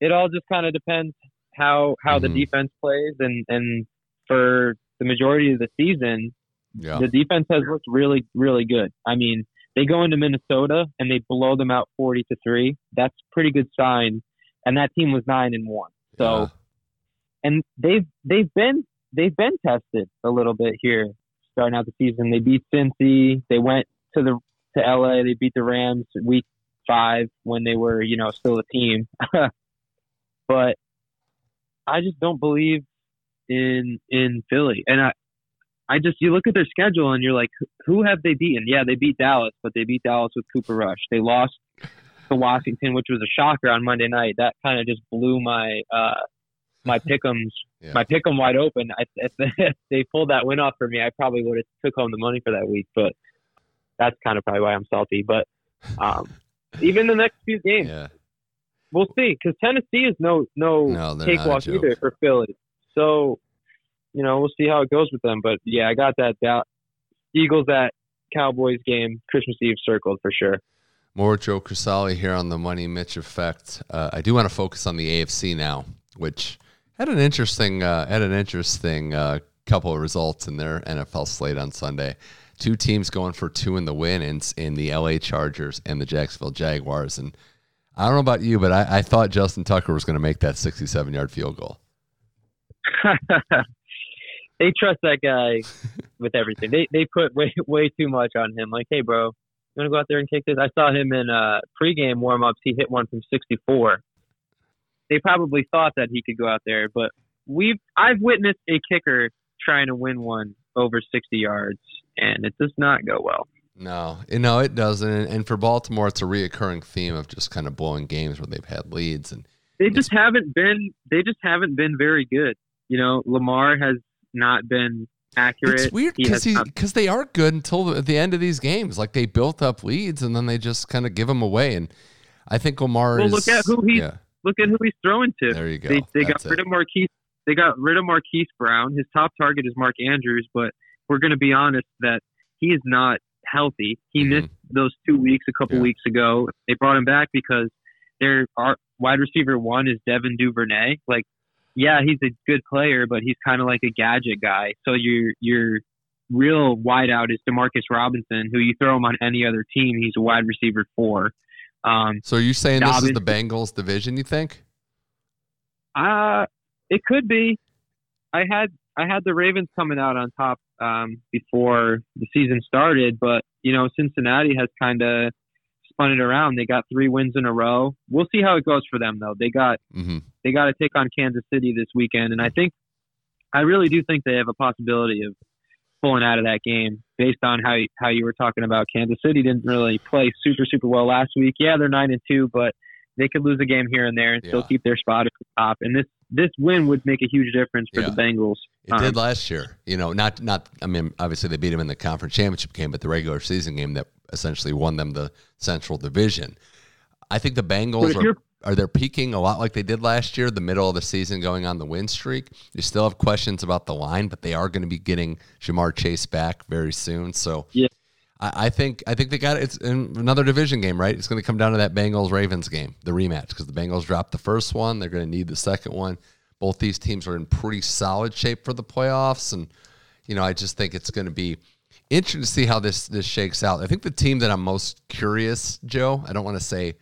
it all just kind of depends how how Mhm. the defense plays and and for the majority of the season yeah, the defense has looked really, really good. I mean, they go into Minnesota and they blow them out forty to three. That's a pretty good sign. And that team was nine and one. So yeah. and they've they've been they've been tested a little bit here starting out the season. They beat Cincy. They went to the to LA. They beat the Rams week five when they were you know still a team. but I just don't believe in in Philly, and I I just you look at their schedule and you're like, who have they beaten? Yeah, they beat Dallas, but they beat Dallas with Cooper Rush. They lost to Washington, which was a shocker on Monday night. That kind of just blew my uh my pick'ems Yeah. my pick'em wide open. I, if, if they pulled that win off for me, I probably would have took home the money for that week. But that's kind of probably why I'm salty. But um, even the next few games, yeah. we'll see. Because Tennessee is no no, No, cakewalk either for Philly. So you know we'll see how it goes with them. But yeah, I got that doubt. Eagles at Cowboys game Christmas Eve circled for sure. More Joe Crisali here on the Money Mitch Effect. Uh, I do want to focus on the AFC now, which had an interesting uh, had an interesting uh, couple of results in their NFL slate on Sunday. Two teams going for two in the win in, in the LA Chargers and the Jacksonville Jaguars. And I don't know about you, but I, I thought Justin Tucker was going to make that 67 yard field goal. they trust that guy with everything. They they put way way too much on him. Like, hey, bro, you want to go out there and kick this? I saw him in uh, pregame warm ups. He hit one from 64. They probably thought that he could go out there, but we've I've witnessed a kicker trying to win one over 60 yards, and it does not go well. No, no, it doesn't. And, for Baltimore, it's a reoccurring theme of just kind of blowing games where they've had leads and They just haven't been. They just haven't been very good. You know, Lamar has not been accurate. It's weird because has he not- because they are good until the, the end of these games. Like they built up leads and then they just kind of give them away. And I think Lamar Well, is. look at who he's- yeah, look at who he's throwing to. there you go. They they got That's rid it. of Marquise. They got rid of Marquise Brown. His top target is Mark Andrews, but we're going to be honest that he is not healthy. He Mhm. missed those two weeks a couple Yeah. weeks ago. They brought him back because their our wide receiver one is Devin Duvernay. Like, yeah, he's a good player, but he's kind of like a gadget guy. So your your real wideout is Demarcus Robinson, who you throw him on any other team, he's a wide receiver four. Um, So are you saying this is the Bengals division? You think? Uh it could be. I had I had the Ravens coming out on top um, before the season started, but you know Cincinnati has kind of spun it around. They got three wins in a row. We'll see how it goes for them though. They got Mm-hmm. they got to take on Kansas City this weekend, and I think I really do think they have a possibility of pulling out of that game based on how you, how you were talking about Kansas City didn't really play super super well last week. Yeah, they're nine and two, but they could lose a game here and there and still keep their spot at the top. And this this win would make a huge difference for Yeah. the Bengals. It Um, did last year. You know, not not. I mean, obviously they beat them in the conference championship game, but the regular season game that essentially won them the Central Division. I think the Bengals are are they peaking a lot like they did last year, the middle of the season going on the win streak. You still have questions about the line, but they are going to be getting Ja'Marr Chase back very soon. So Yeah. I, I think I think they got it's in another division game, right? It's going to come down to that Bengals Ravens game, the rematch, because the Bengals dropped the first one. They're going to need the second one. Both these teams are in pretty solid shape for the playoffs, and you know I just think it's going to be interesting to see how this this shakes out. I think the team that I'm most curious, Joe. I don't want to say,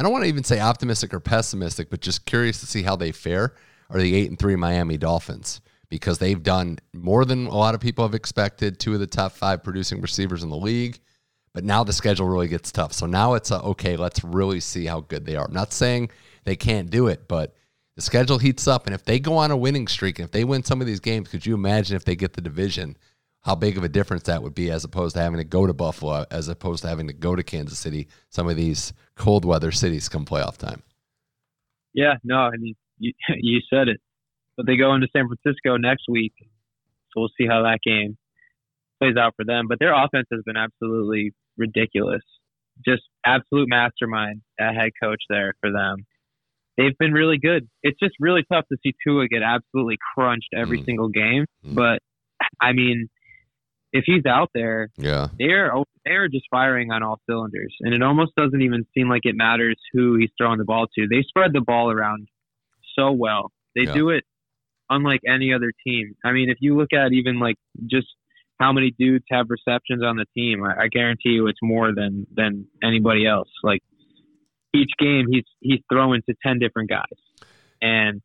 I don't want to even say optimistic or pessimistic, but just curious to see how they fare. Are the eight and three Miami Dolphins because they've done more than a lot of people have expected. Two of the top five producing receivers in the league, but now the schedule really gets tough. So now it's a, okay. Let's really see how good they are. I'm not saying they can't do it, but the schedule heats up, and if they go on a winning streak, and if they win some of these games, could you imagine if they get the division? How big of a difference that would be as opposed to having to go to Buffalo, as opposed to having to go to Kansas City, some of these cold weather cities come playoff time. Yeah, no, I mean you, you said it. But they go into San Francisco next week, so we'll see how that game plays out for them. But their offense has been absolutely ridiculous. Just absolute mastermind at head coach there for them. They've been really good. It's just really tough to see Tua get absolutely crunched every Mm. single game. Mm. But I mean, if he's out there, Yeah. they're they're just firing on all cylinders, and it almost doesn't even seem like it matters who he's throwing the ball to. They spread the ball around so well. They Yeah. do it unlike any other team. I mean, if you look at even like just how many dudes have receptions on the team, I, I guarantee you it's more than than anybody else. Like each game, he's he's throwing to ten different guys, and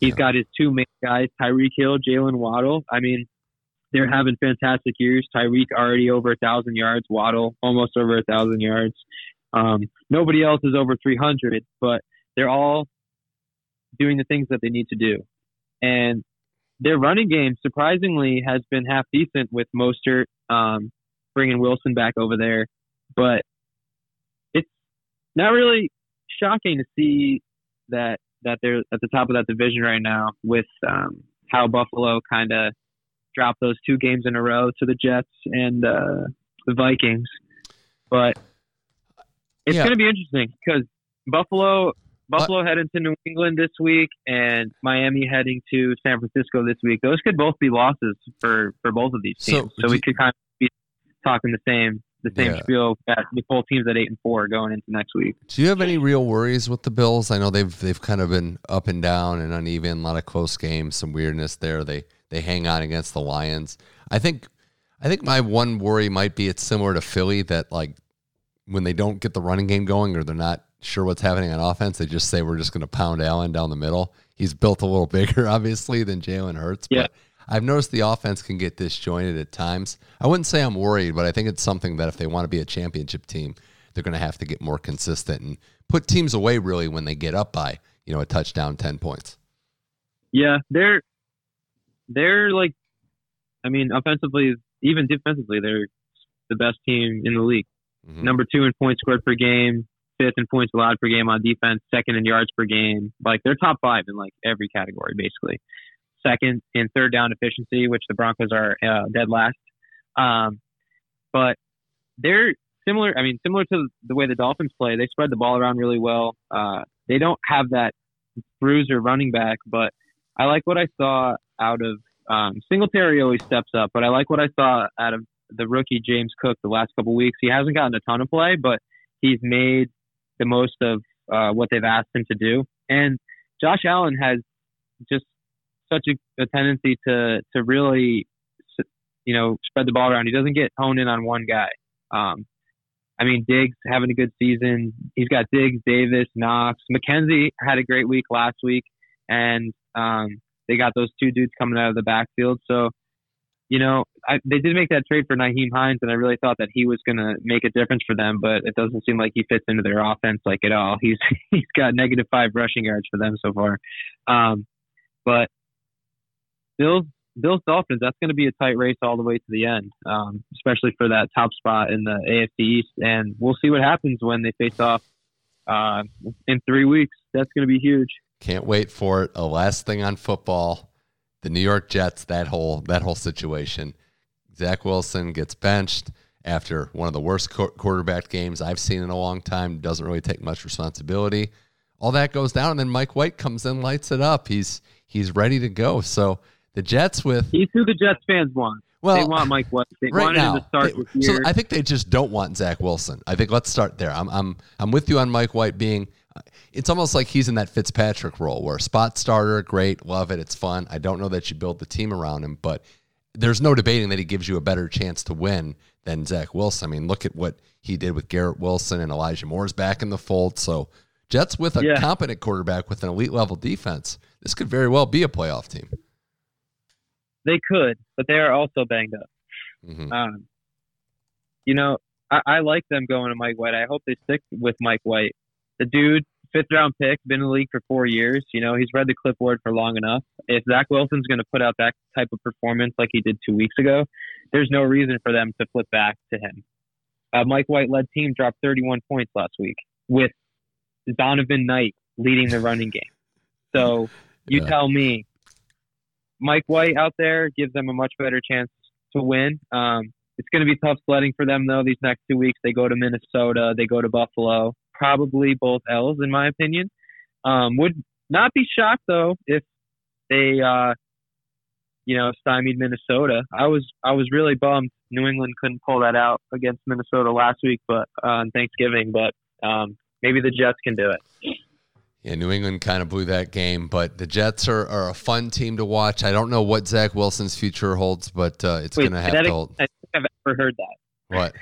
he's Yeah. got his two main guys, Tyreek Hill, Jaylen Waddle. I mean, they're having fantastic years. Tyreek already over a thousand yards, Waddle almost over a thousand yards. Um, nobody else is over 300, but they're all doing the things that they need to do. And their running game, surprisingly, has been half decent with Mostert um, bringing Wilson back over there. But it's not really shocking to see that that they're at the top of that division right now with um, how Buffalo kind of dropped those two games in a row to the Jets and uh, the Vikings. But it's Yeah. going to be interesting because Buffalo Buffalo heading to New England this week and Miami heading to San Francisco this week. Those could both be losses for, for both of these So, teams. So, do- we could kind of be talking the same the same Yeah. spiel that the full teams at eight and four going into next week. Do you have any real worries with the Bills? I know they've they've kind of been up and down and uneven, a lot of close games, some weirdness there. They they hang on against the Lions. I think I think my one worry might be it's similar to Philly that like when they don't get the running game going or they're not sure what's happening on offense, they just say we're just going to pound Allen down the middle. He's built a little bigger, obviously, than Jalen Hurts. Yeah. But I've noticed the offense can get disjointed at times. I wouldn't say I'm worried, but I think it's something that if they want to be a championship team, they're going to have to get more consistent and put teams away really when they get up by you know a touchdown, ten points. Yeah, they're they're like, I mean, offensively, even defensively, they're the best team in the league. Mhm. Number two in points scored per game, fifth in points allowed per game on defense, second in yards per game. Like they're top five in like every category basically. Second in third down efficiency, which the Broncos are uh, dead last. Um, but they're similar. I mean, similar to the way the Dolphins play. They spread the ball around really well. Uh, they don't have that bruiser running back, but I like what I saw out of um, Singletary. Always steps up, but I like what I saw out of the rookie James Cook the last couple weeks. He hasn't gotten a ton of play, but he's made the most of uh, what they've asked him to do. And Josh Allen has just such a, a tendency to to really, you know, spread the ball around. He doesn't get honed in on one guy. Um, I mean, Diggs having a good season. He's got Diggs, Davis, Knox, McKenzie had a great week last week, and um, they got those two dudes coming out of the backfield. So you know, I, they did make that trade for Nyheim Hines, and I really thought that he was going to make a difference for them, but it doesn't seem like he fits into their offense like at all. He's he's got negative five rushing yards for them so far. Um, but Bills Bills Dolphins, that's going to be a tight race all the way to the end, um, especially for that top spot in the AFC East. And we'll see what happens when they face off uh, in three weeks. That's going to be huge. Can't wait for it. A last thing on football the New York Jets, that whole that whole situation. Zach Wilson gets benched after one of the worst quarterback games I've seen in a long time. Doesn't really take much responsibility. All that goes down, and then Mike White comes in, lights it up. He's he's ready to go. So the Jets with he's who the Jets fans want. Well, they want Mike White. They right wanted now, him to start they. So I think they just don't want Zach Wilson. I think let's start there. I'm I'm I'm with you on Mike White being it's almost like he's in that Fitzpatrick role where spot starter, great, love it, it's fun. I don't know that you build the team around him, but there's no debating that he gives you a better chance to win than Zach Wilson. I mean, look at what he did with Garrett Wilson and Elijah Moore's back in the fold. So Jets with a yeah. competent quarterback with an elite level defense, this could very well be a playoff team. They could, but they are also banged up. Mm-hmm. Um, you know, I, I like them going to Mike White. I hope they stick with Mike White. The dude fifth round pick, been in the league for four years. You know, he's read the clipboard for long enough. If Zach Wilson's going to put out that type of performance like he did two weeks ago, there's no reason for them to flip back to him. Uh, Mike White led team dropped 31 points last week with Zonovan Knight leading the running game. So you yeah. tell me, Mike White out there gives them a much better chance to win. Um, it's going to be tough sledding for them though. These next two weeks, they go to Minnesota, they go to Buffalo probably both L's in my opinion. Um, would not be shocked though if they, uh, you know, stymied Minnesota. I was I was really bummed New England couldn't pull that out against Minnesota last week, but uh, on Thanksgiving. But um, maybe the Jets can do it. Yeah, New England kind of blew that game, but the Jets are, are a fun team to watch. I don't know what Zach Wilson's future holds, but uh, it's going to have to hold. I think I've ever heard that. What?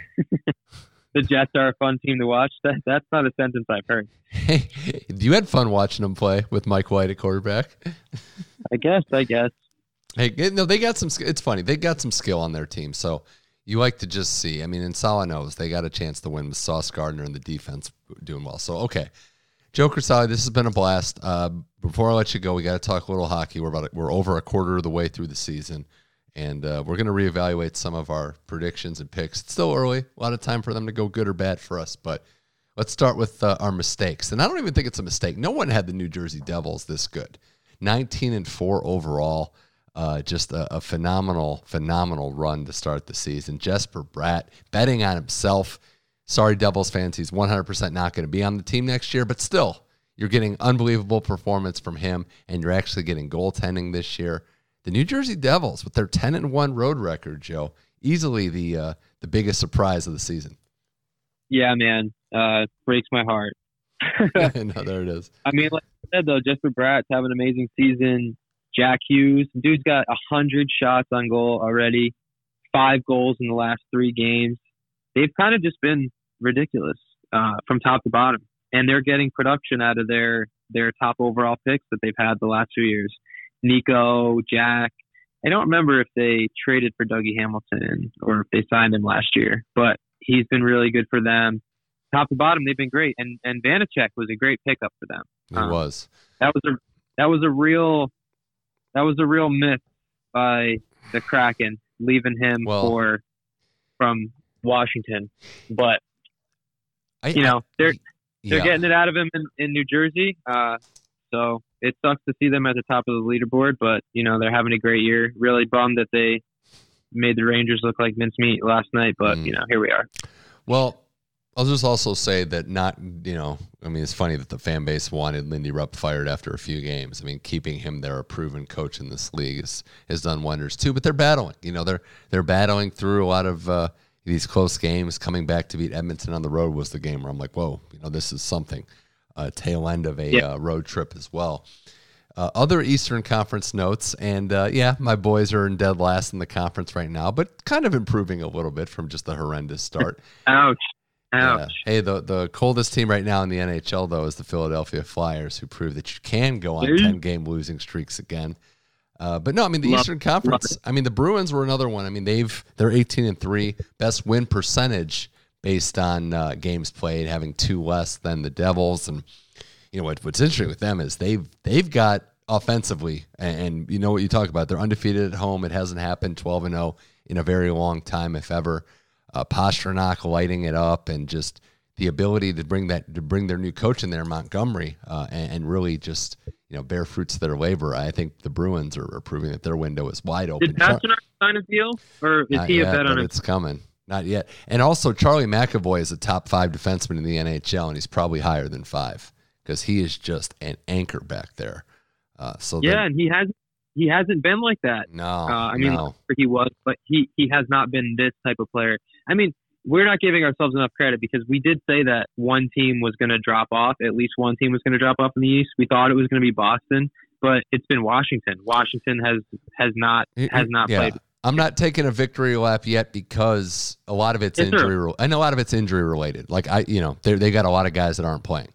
the Jets are a fun team to watch. That, that's not a sentence I've heard. Hey, you had fun watching them play with Mike White at quarterback. I guess. I guess. Hey, no, they got some. It's funny. They got some skill on their team, so you like to just see. I mean, in Saleh knows they got a chance to win with Sauce Gardner and the defense doing well. So okay, Joe Crisali, this has been a blast. Uh, before I let you go, we got to talk a little hockey. We're about we're over a quarter of the way through the season and uh, we're going to reevaluate some of our predictions and picks. It's still early, a lot of time for them to go good or bad for us, but let's start with uh, our mistakes. And I don't even think it's a mistake. No one had the New Jersey Devils this good. 19 and 4 overall. Uh, just a, a, phenomenal, phenomenal run to start the season. Jesper Bratt betting on himself. Sorry, Devils fans, he's 100% not going to be on the team next year, but still, you're getting unbelievable performance from him, and you're actually getting goaltending this year the New Jersey Devils with their 10 and 1 road record, Joe, easily the uh, the biggest surprise of the season. Yeah, man. Uh, breaks my heart. no, there it is. I mean, like I said, though, Jesper Bratt's having an amazing season. Jack Hughes, dude's got 100 shots on goal already, five goals in the last three games. They've kind of just been ridiculous uh, from top to bottom. And they're getting production out of their, their top overall picks that they've had the last two years. Nico, Jack. I don't remember if they traded for Dougie Hamilton or if they signed him last year, but he's been really good for them. Top to bottom, they've been great, and and Vanecek was a great pickup for them. He um, was. That was a that was a real that was a real miss by the Kraken leaving him well, for from Washington, but I, you know they're they're getting it out of him in, in New Jersey. Uh, so it sucks to see them at the top of the leaderboard, but you know they're having a great year. Really bummed that they made the Rangers look like mincemeat last night, but mm. you know here we are. Well, I'll just also say that not you know I mean it's funny that the fan base wanted Lindy Ruff fired after a few games. I mean keeping him there, a proven coach in this league, is, has done wonders too. But they're battling. You know they're they're battling through a lot of. Uh, these close games, coming back to beat Edmonton on the road was the game where I'm like, whoa, you know, this is something uh, tail end of a yep. uh, road trip as well. Uh, other Eastern Conference notes, and uh, yeah, my boys are in dead last in the conference right now, but kind of improving a little bit from just the horrendous start. Ouch. Ouch. Hey, the the coldest team right now in the NHL though is the Philadelphia Flyers, who prove that you can go on ten game losing streaks again. Uh, but no, I mean the Love- Eastern Conference. I mean the Bruins were another one. I mean they've they're 18 and three, best win percentage based on uh, games played, having two less than the Devils. And you know what, what's interesting with them is they've they've got offensively, and, and you know what you talk about. They're undefeated at home. It hasn't happened 12 and 0 in a very long time, if ever. Uh, Pastrnak lighting it up, and just the ability to bring that to bring their new coach in there, Montgomery, uh, and, and really just you know bear fruits of their labor. I think the Bruins are, are proving that their window is wide open. Did Pastrnak sign a deal, or is he yet, a bet on it? It's coming. Not yet. And also, Charlie McAvoy is a top five defenseman in the NHL, and he's probably higher than five because he is just an anchor back there. Uh, so Yeah, then- and he has he hasn't been like that. no, Uh, I mean, no. he was, but he he has not been this type of player. I mean, we're not giving ourselves enough credit because we did say that one team was going to drop off. At least one team was going to drop off in the East. We thought it was going to be Boston, but it's been Washington. Washington has has not has not yeah. played. I'm not taking a victory lap yet because a lot of it's Yes, injury. I know a lot of it's injury related. Like I, you know, they they got a lot of guys that aren't playing.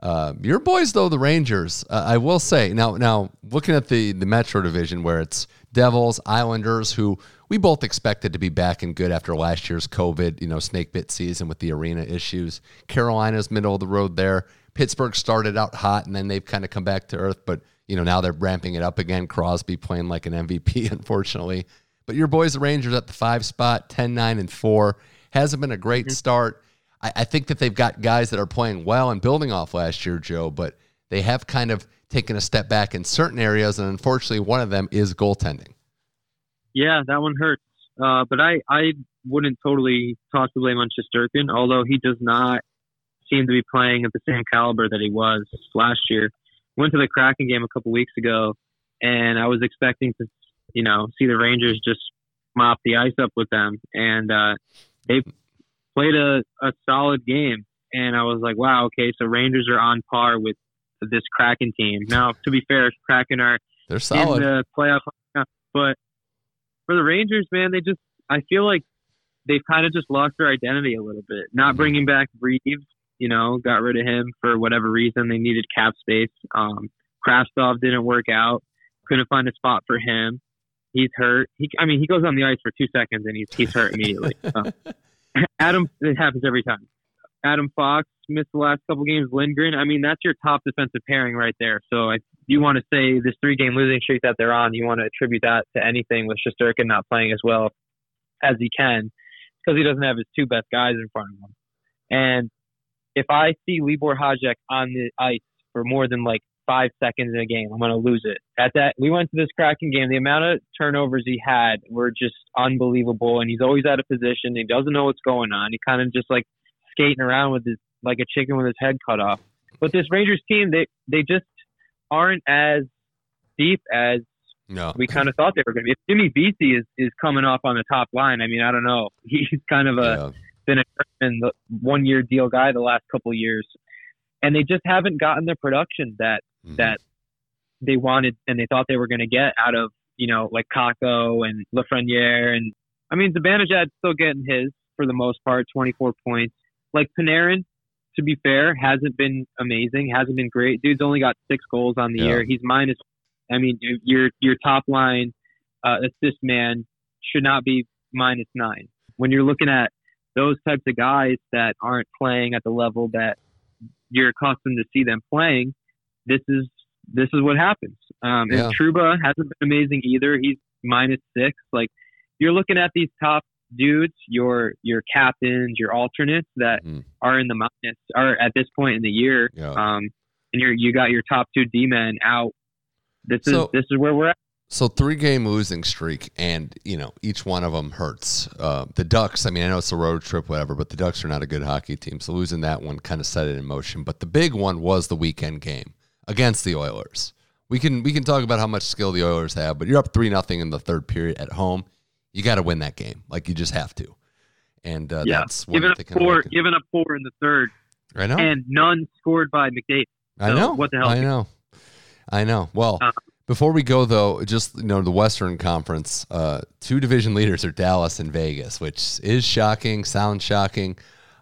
Uh, your boys, though, the Rangers, uh, I will say now. Now, looking at the the Metro Division, where it's Devils, Islanders, who we both expected to be back and good after last year's COVID, you know, snake bit season with the arena issues. Carolina's middle of the road there. Pittsburgh started out hot, and then they've kind of come back to earth. But you know, now they're ramping it up again. Crosby playing like an MVP, unfortunately. But your boys, the Rangers, at the five spot, 10, 9, and 4. Hasn't been a great start. I, I think that they've got guys that are playing well and building off last year, Joe, but they have kind of taken a step back in certain areas. And unfortunately, one of them is goaltending. Yeah, that one hurts. Uh, but I I wouldn't totally toss the blame on Shesterkin, although he does not seem to be playing at the same caliber that he was last year. Went to the Kraken game a couple weeks ago, and I was expecting to, you know, see the Rangers just mop the ice up with them, and uh, they played a, a solid game. And I was like, wow, okay, so Rangers are on par with this Kraken team. Now, to be fair, Kraken are They're solid in the playoff. But for the Rangers, man, they just I feel like they've kind of just lost their identity a little bit. Not Mhm. bringing back Reaves, you know, got rid of him for whatever reason. They needed cap space. Um, Kravtsov didn't work out. Couldn't find a spot for him. He's hurt. He, I mean, he goes on the ice for two seconds and he's he's hurt immediately. So. Adam, it happens every time. Adam Fox missed the last couple games. Lindgren, I mean, that's your top defensive pairing right there. So if you want to say this three game losing streak that they're on, you want to attribute that to anything with Shesterkin not playing as well as he can because he doesn't have his two best guys in front of him. And if I see Libor Hajek on the ice for more than like five seconds in a game, I'm going to lose it. At that, we went to this Kraken game. The amount of turnovers he had were just unbelievable, and he's always out of position. He doesn't know what's going on. He kind of just like skating around with his like a chicken with his head cut off. But this Rangers team, they they just aren't as deep as no. we kind of thought they were going to be. If Jimmy Vesey is is coming off on the top line, I mean, I don't know. He's kind of a Yeah. been a one year deal guy the last couple of years, and they just haven't gotten the production that Mhm. that they wanted and they thought they were going to get out of you know like Kakko and Lafreniere and I mean Zibanejad's still getting his for the most part, 24 points. Like Panarin, to be fair, hasn't been amazing, hasn't been great. Dude's only got six goals on the Yeah. year. He's minus. I mean, dude, your your top line uh, assist man should not be minus nine. When you're looking at those types of guys that aren't playing at the level that you're accustomed to see them playing, this is this is what happens. Um, Yeah. And Trouba hasn't been amazing either. He's minus six. Like you're looking at these top dudes, your your captains, your alternates that Mhm. are in the minus are at this point in the year. Yeah. Um, and you're you got your top two D men out. This is So- this is where we're at. So three game losing streak, and you know each one of them hurts. Uh, the Ducks. I mean, I know it's a road trip, whatever, but the Ducks are not a good hockey team, so losing that one kind of set it in motion. But the big one was the weekend game against the Oilers. We can we can talk about how much skill the Oilers have, but you're up three nothing in the third period at home. You got to win that game, like you just have to. And uh, Yeah. that's Giving up four, giving up four in the third, I know. and none scored by McDavid. I know. what the hell? I know. I know. Well, Uh, before we go though, just you know the Western Conference, uh, two division leaders are Dallas and Vegas, which is shocking, sounds shocking.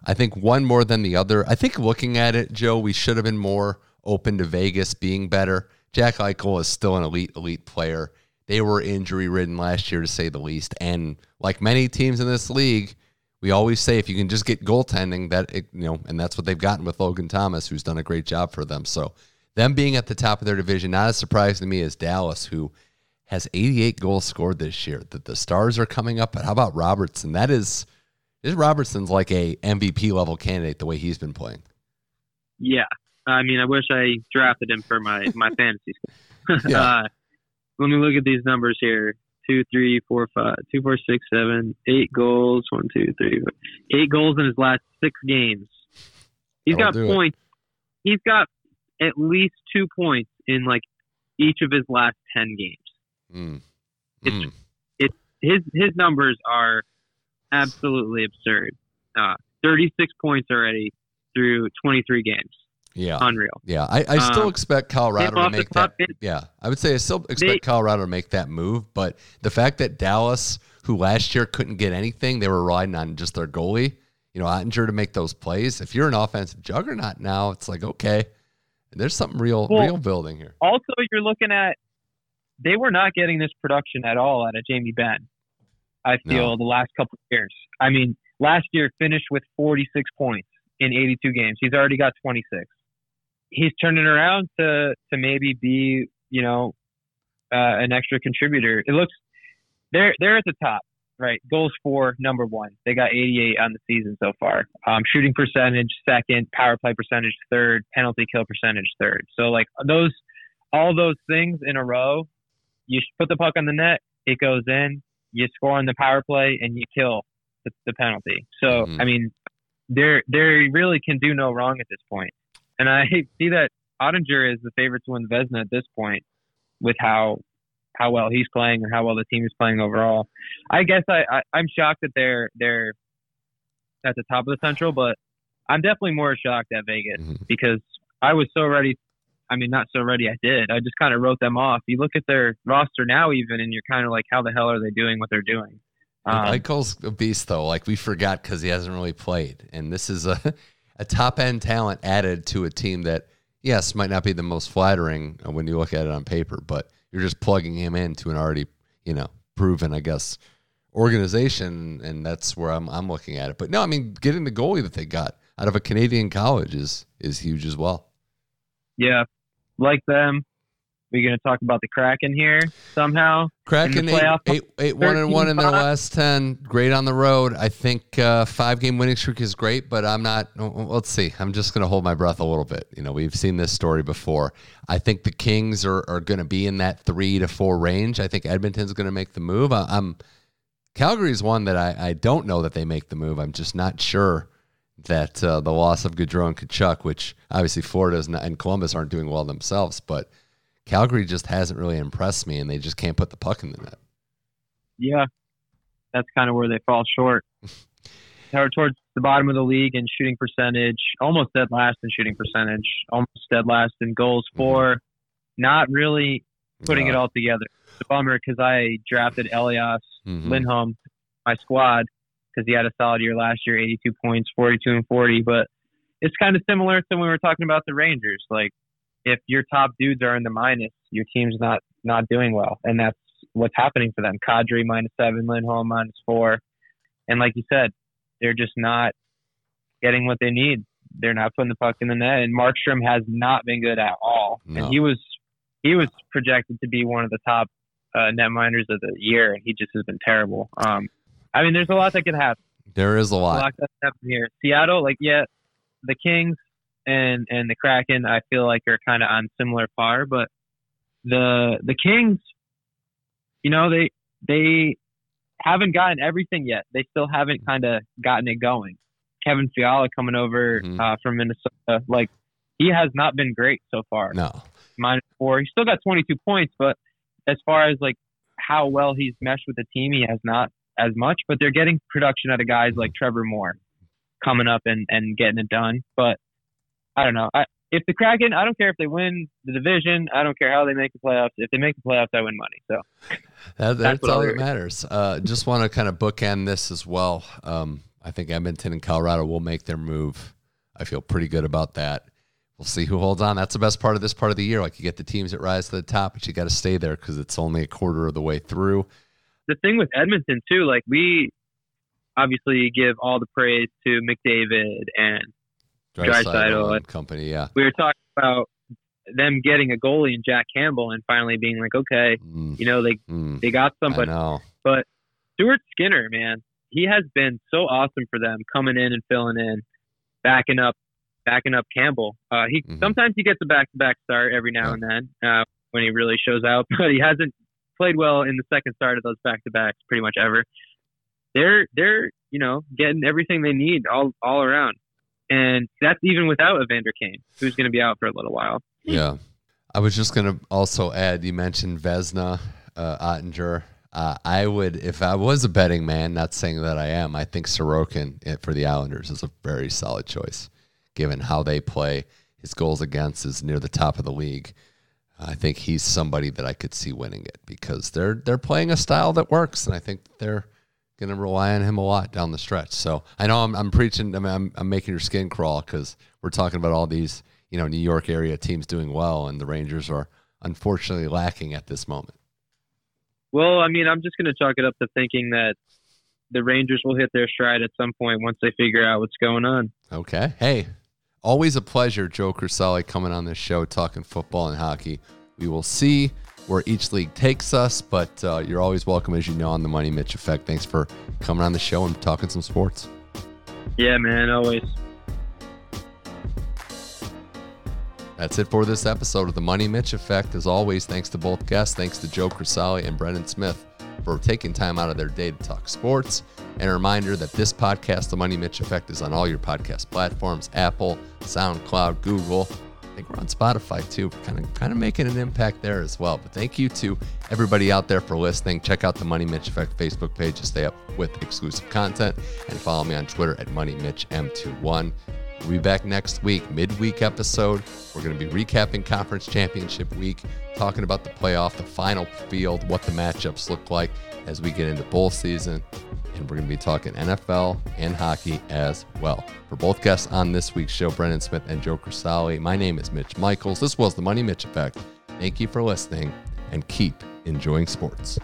I think one more than the other. I think looking at it, Joe, we should have been more open to Vegas being better. Jack Eichel is still an elite, elite player. they were injury ridden last year to say the least. And like many teams in this league, we always say if you can just get goaltending, that it, you know, and that's what they've gotten with Logan Thompson, who's done a great job for them. So them being at the top of their division, not as surprising to me as Dallas, who has 88 goals scored this year. That the stars are coming up. But how about Robertson? That is, is Robertson's like a MVP level candidate the way he's been playing. Yeah, I mean, I wish I drafted him for my my fantasy. yeah. uh, let me look at these numbers here. Two, three, four, five, two, four, six, seven, eight goals. One, two, three, four, eight goals in his last six games. He's got points. It. He's got at least two points in like each of his last ten games. Mm. It's, mm. it's his his numbers are absolutely absurd. Uh, Thirty six points already through twenty three games. Yeah. Unreal. Yeah. I, I still um, expect Colorado to make that. yeah. I would say I still expect they, Colorado to make that move, but the fact that Dallas, who last year couldn't get anything, they were riding on just their goalie, you know, Oettinger to make those plays. If you're an offensive juggernaut now, it's like, okay, there's something real, well, real building here. Also, you're looking at, they were not getting this production at all out of Jamie Benn, I feel, no. the last couple of years. I mean, last year finished with 46 points in 82 games. He's already got 26 he's turning around to to maybe be you know uh, an extra contributor. It looks they're they're at the top, right? Goals for number one. They got 88 on the season so far. Um, shooting percentage second, power play percentage third, penalty kill percentage third. So like those all those things in a row, you put the puck on the net, it goes in. You score on the power play and you kill the, the penalty. So mm-hmm. I mean, they they really can do no wrong at this point. And I see that Oettinger is the favorite to win Vezina at this point with how how well he's playing and how well the team is playing overall. I guess I, I am shocked that they're they're at the top of the Central, but I'm definitely more shocked at Vegas mm-hmm. because I was so ready. I mean, not so ready. I did. I just kind of wrote them off. You look at their roster now, even, and you're kind of like, how the hell are they doing what they're doing? Um, Eichel's a beast, though. Like we forgot because he hasn't really played, and this is a a top end talent added to a team that, yes, might not be the most flattering uh, when you look at it on paper, but you're just plugging him into an already, you know, proven, I guess, organization, and that's where I'm I'm looking at it. But no, I mean, getting the goalie that they got out of a Canadian college is is huge as well. Yeah, like them. We going to talk about the Kraken here somehow? Kraken eight, eight, eight one and one in their last ten. Great on the road. I think uh, five game winning streak is great, but I'm not. Let's see. I'm just going to hold my breath a little bit. You know, we've seen this story before. I think the Kings are, are going to be in that three to four range. I think Edmonton's going to make the move. I, am Calgary is one that I, I don't know that they make the move. I'm just not sure that uh, the loss of Gaudreau and Tkachuk, which obviously Florida and Columbus aren't doing well themselves, but Calgary just hasn't really impressed me, and they just can't put the puck in the net. Yeah, that's kind of where they fall short. They're towards the bottom of the league in shooting percentage, almost dead last in shooting percentage, almost dead last in goals mm-hmm. for. Not really putting it all together. It's a bummer because I drafted Elias mm-hmm. Lindholm, my squad, because he had a solid year last year, 82 points, 42 and 40. But it's kind of similar to when we were talking about the Rangers. Like if your top dudes are in the minus, your team's not not doing well, and that's what's happening for them. Kadri minus seven, Lindholm minus four, and like you said, they're just not getting what they need. They're not putting the puck in the net, and Markstrom has not been good at all. No. And he was he was projected to be one of the top uh, netminders of the year, and he just has been terrible. Um, I mean, there's a lot that could happen. There is a lot. A lot that here. Seattle, like yeah, the Kings and and the Kraken, I feel like are kind of on similar par. But the the Kings, you know, they they haven't gotten everything yet. They still haven't kind of gotten it going. Kevin Fiala coming over mm-hmm. uh, from Minnesota, like he has not been great so far. No, minus four. He still got 22 points, but as far as like how well he's meshed with the team, he has not as much. But they're getting production out of guys like Trevor Moore coming up and and getting it done. But I don't know. I, if the Kraken, I don't care if they win the division. I don't care how they make the playoffs. If they make the playoffs, I win money. So that, that's, that's all that matters. Uh, just want to kind of bookend this as well. Um, I think Edmonton and Colorado will make their move. I feel pretty good about that. we'll see who holds on. That's the best part of this part of the year. Like you get the teams that rise to the top, but you got to stay there because it's only a quarter of the way through. The thing with Edmonton too, like we obviously give all the praise to McDavid and Draisaitl and company. Yeah, we were talking about them getting a goalie in Jack Campbell and finally being like, okay, mm. you know, they mm. they got somebody. But Stuart Skinner, man, he has been so awesome for them, coming in and filling in, backing up, backing up Campbell. Uh, he mm-hmm. sometimes he gets a back to back start every now yeah. and then uh, when he really shows out, but he hasn't played well in the second start of those back to backs pretty much ever. They're they're you know getting everything they need all all around, and that's even without Evander Kane, who's going to be out for a little while. Yeah. I was just going to also add, you mentioned Vezina, uh, Oettinger. Uh, I would, if I was a betting man, not saying that I am, I think Sorokin eh, for the Islanders is a very solid choice, given how they play. His goals against is near the top of the league. I think he's somebody that I could see winning it because they're they're playing a style that works, and I think they're going to rely on him a lot down the stretch. So I know I'm, I'm preaching, I mean, I'm, I'm making your skin crawl because we're talking about all these you know New York area teams doing well, and the Rangers are unfortunately lacking at this moment. Well, I mean, I'm just going to chalk it up to thinking that the Rangers will hit their stride at some point once they figure out what's going on. Okay. Hey, always a pleasure, Joe Crisali, coming on this show talking football and hockey. We will see where each league takes us, but uh, you're always welcome, as you know, on the Money Mitch Effect. Thanks for coming on the show and talking some sports. Yeah, man, always. That's it for this episode of the Money Mitch Effect. As always, thanks to both guests. Thanks to Joe Crisali and Brennan Smith for taking time out of their day to talk sports. And a reminder that this podcast, The Money Mitch Effect, is on all your podcast platforms Apple, SoundCloud, Google. I think we're on Spotify too. We're kind of kind of making an impact there as well. But thank you to everybody out there for listening. Check out the Money Mitch Effect Facebook page to stay up with exclusive content and follow me on Twitter at MoneyMitchM21. We'll be back next week, midweek episode. We're going to be recapping Conference Championship Week, talking about the playoff, the final field, what the matchups look like as we get into bowl season. And we're going to be talking NFL and hockey as well. For both guests on this week's show, Brennan Smith and Joe Crisali, my name is Mitch Michaels. This was the Money Mitch Effect. Thank you for listening and keep enjoying sports.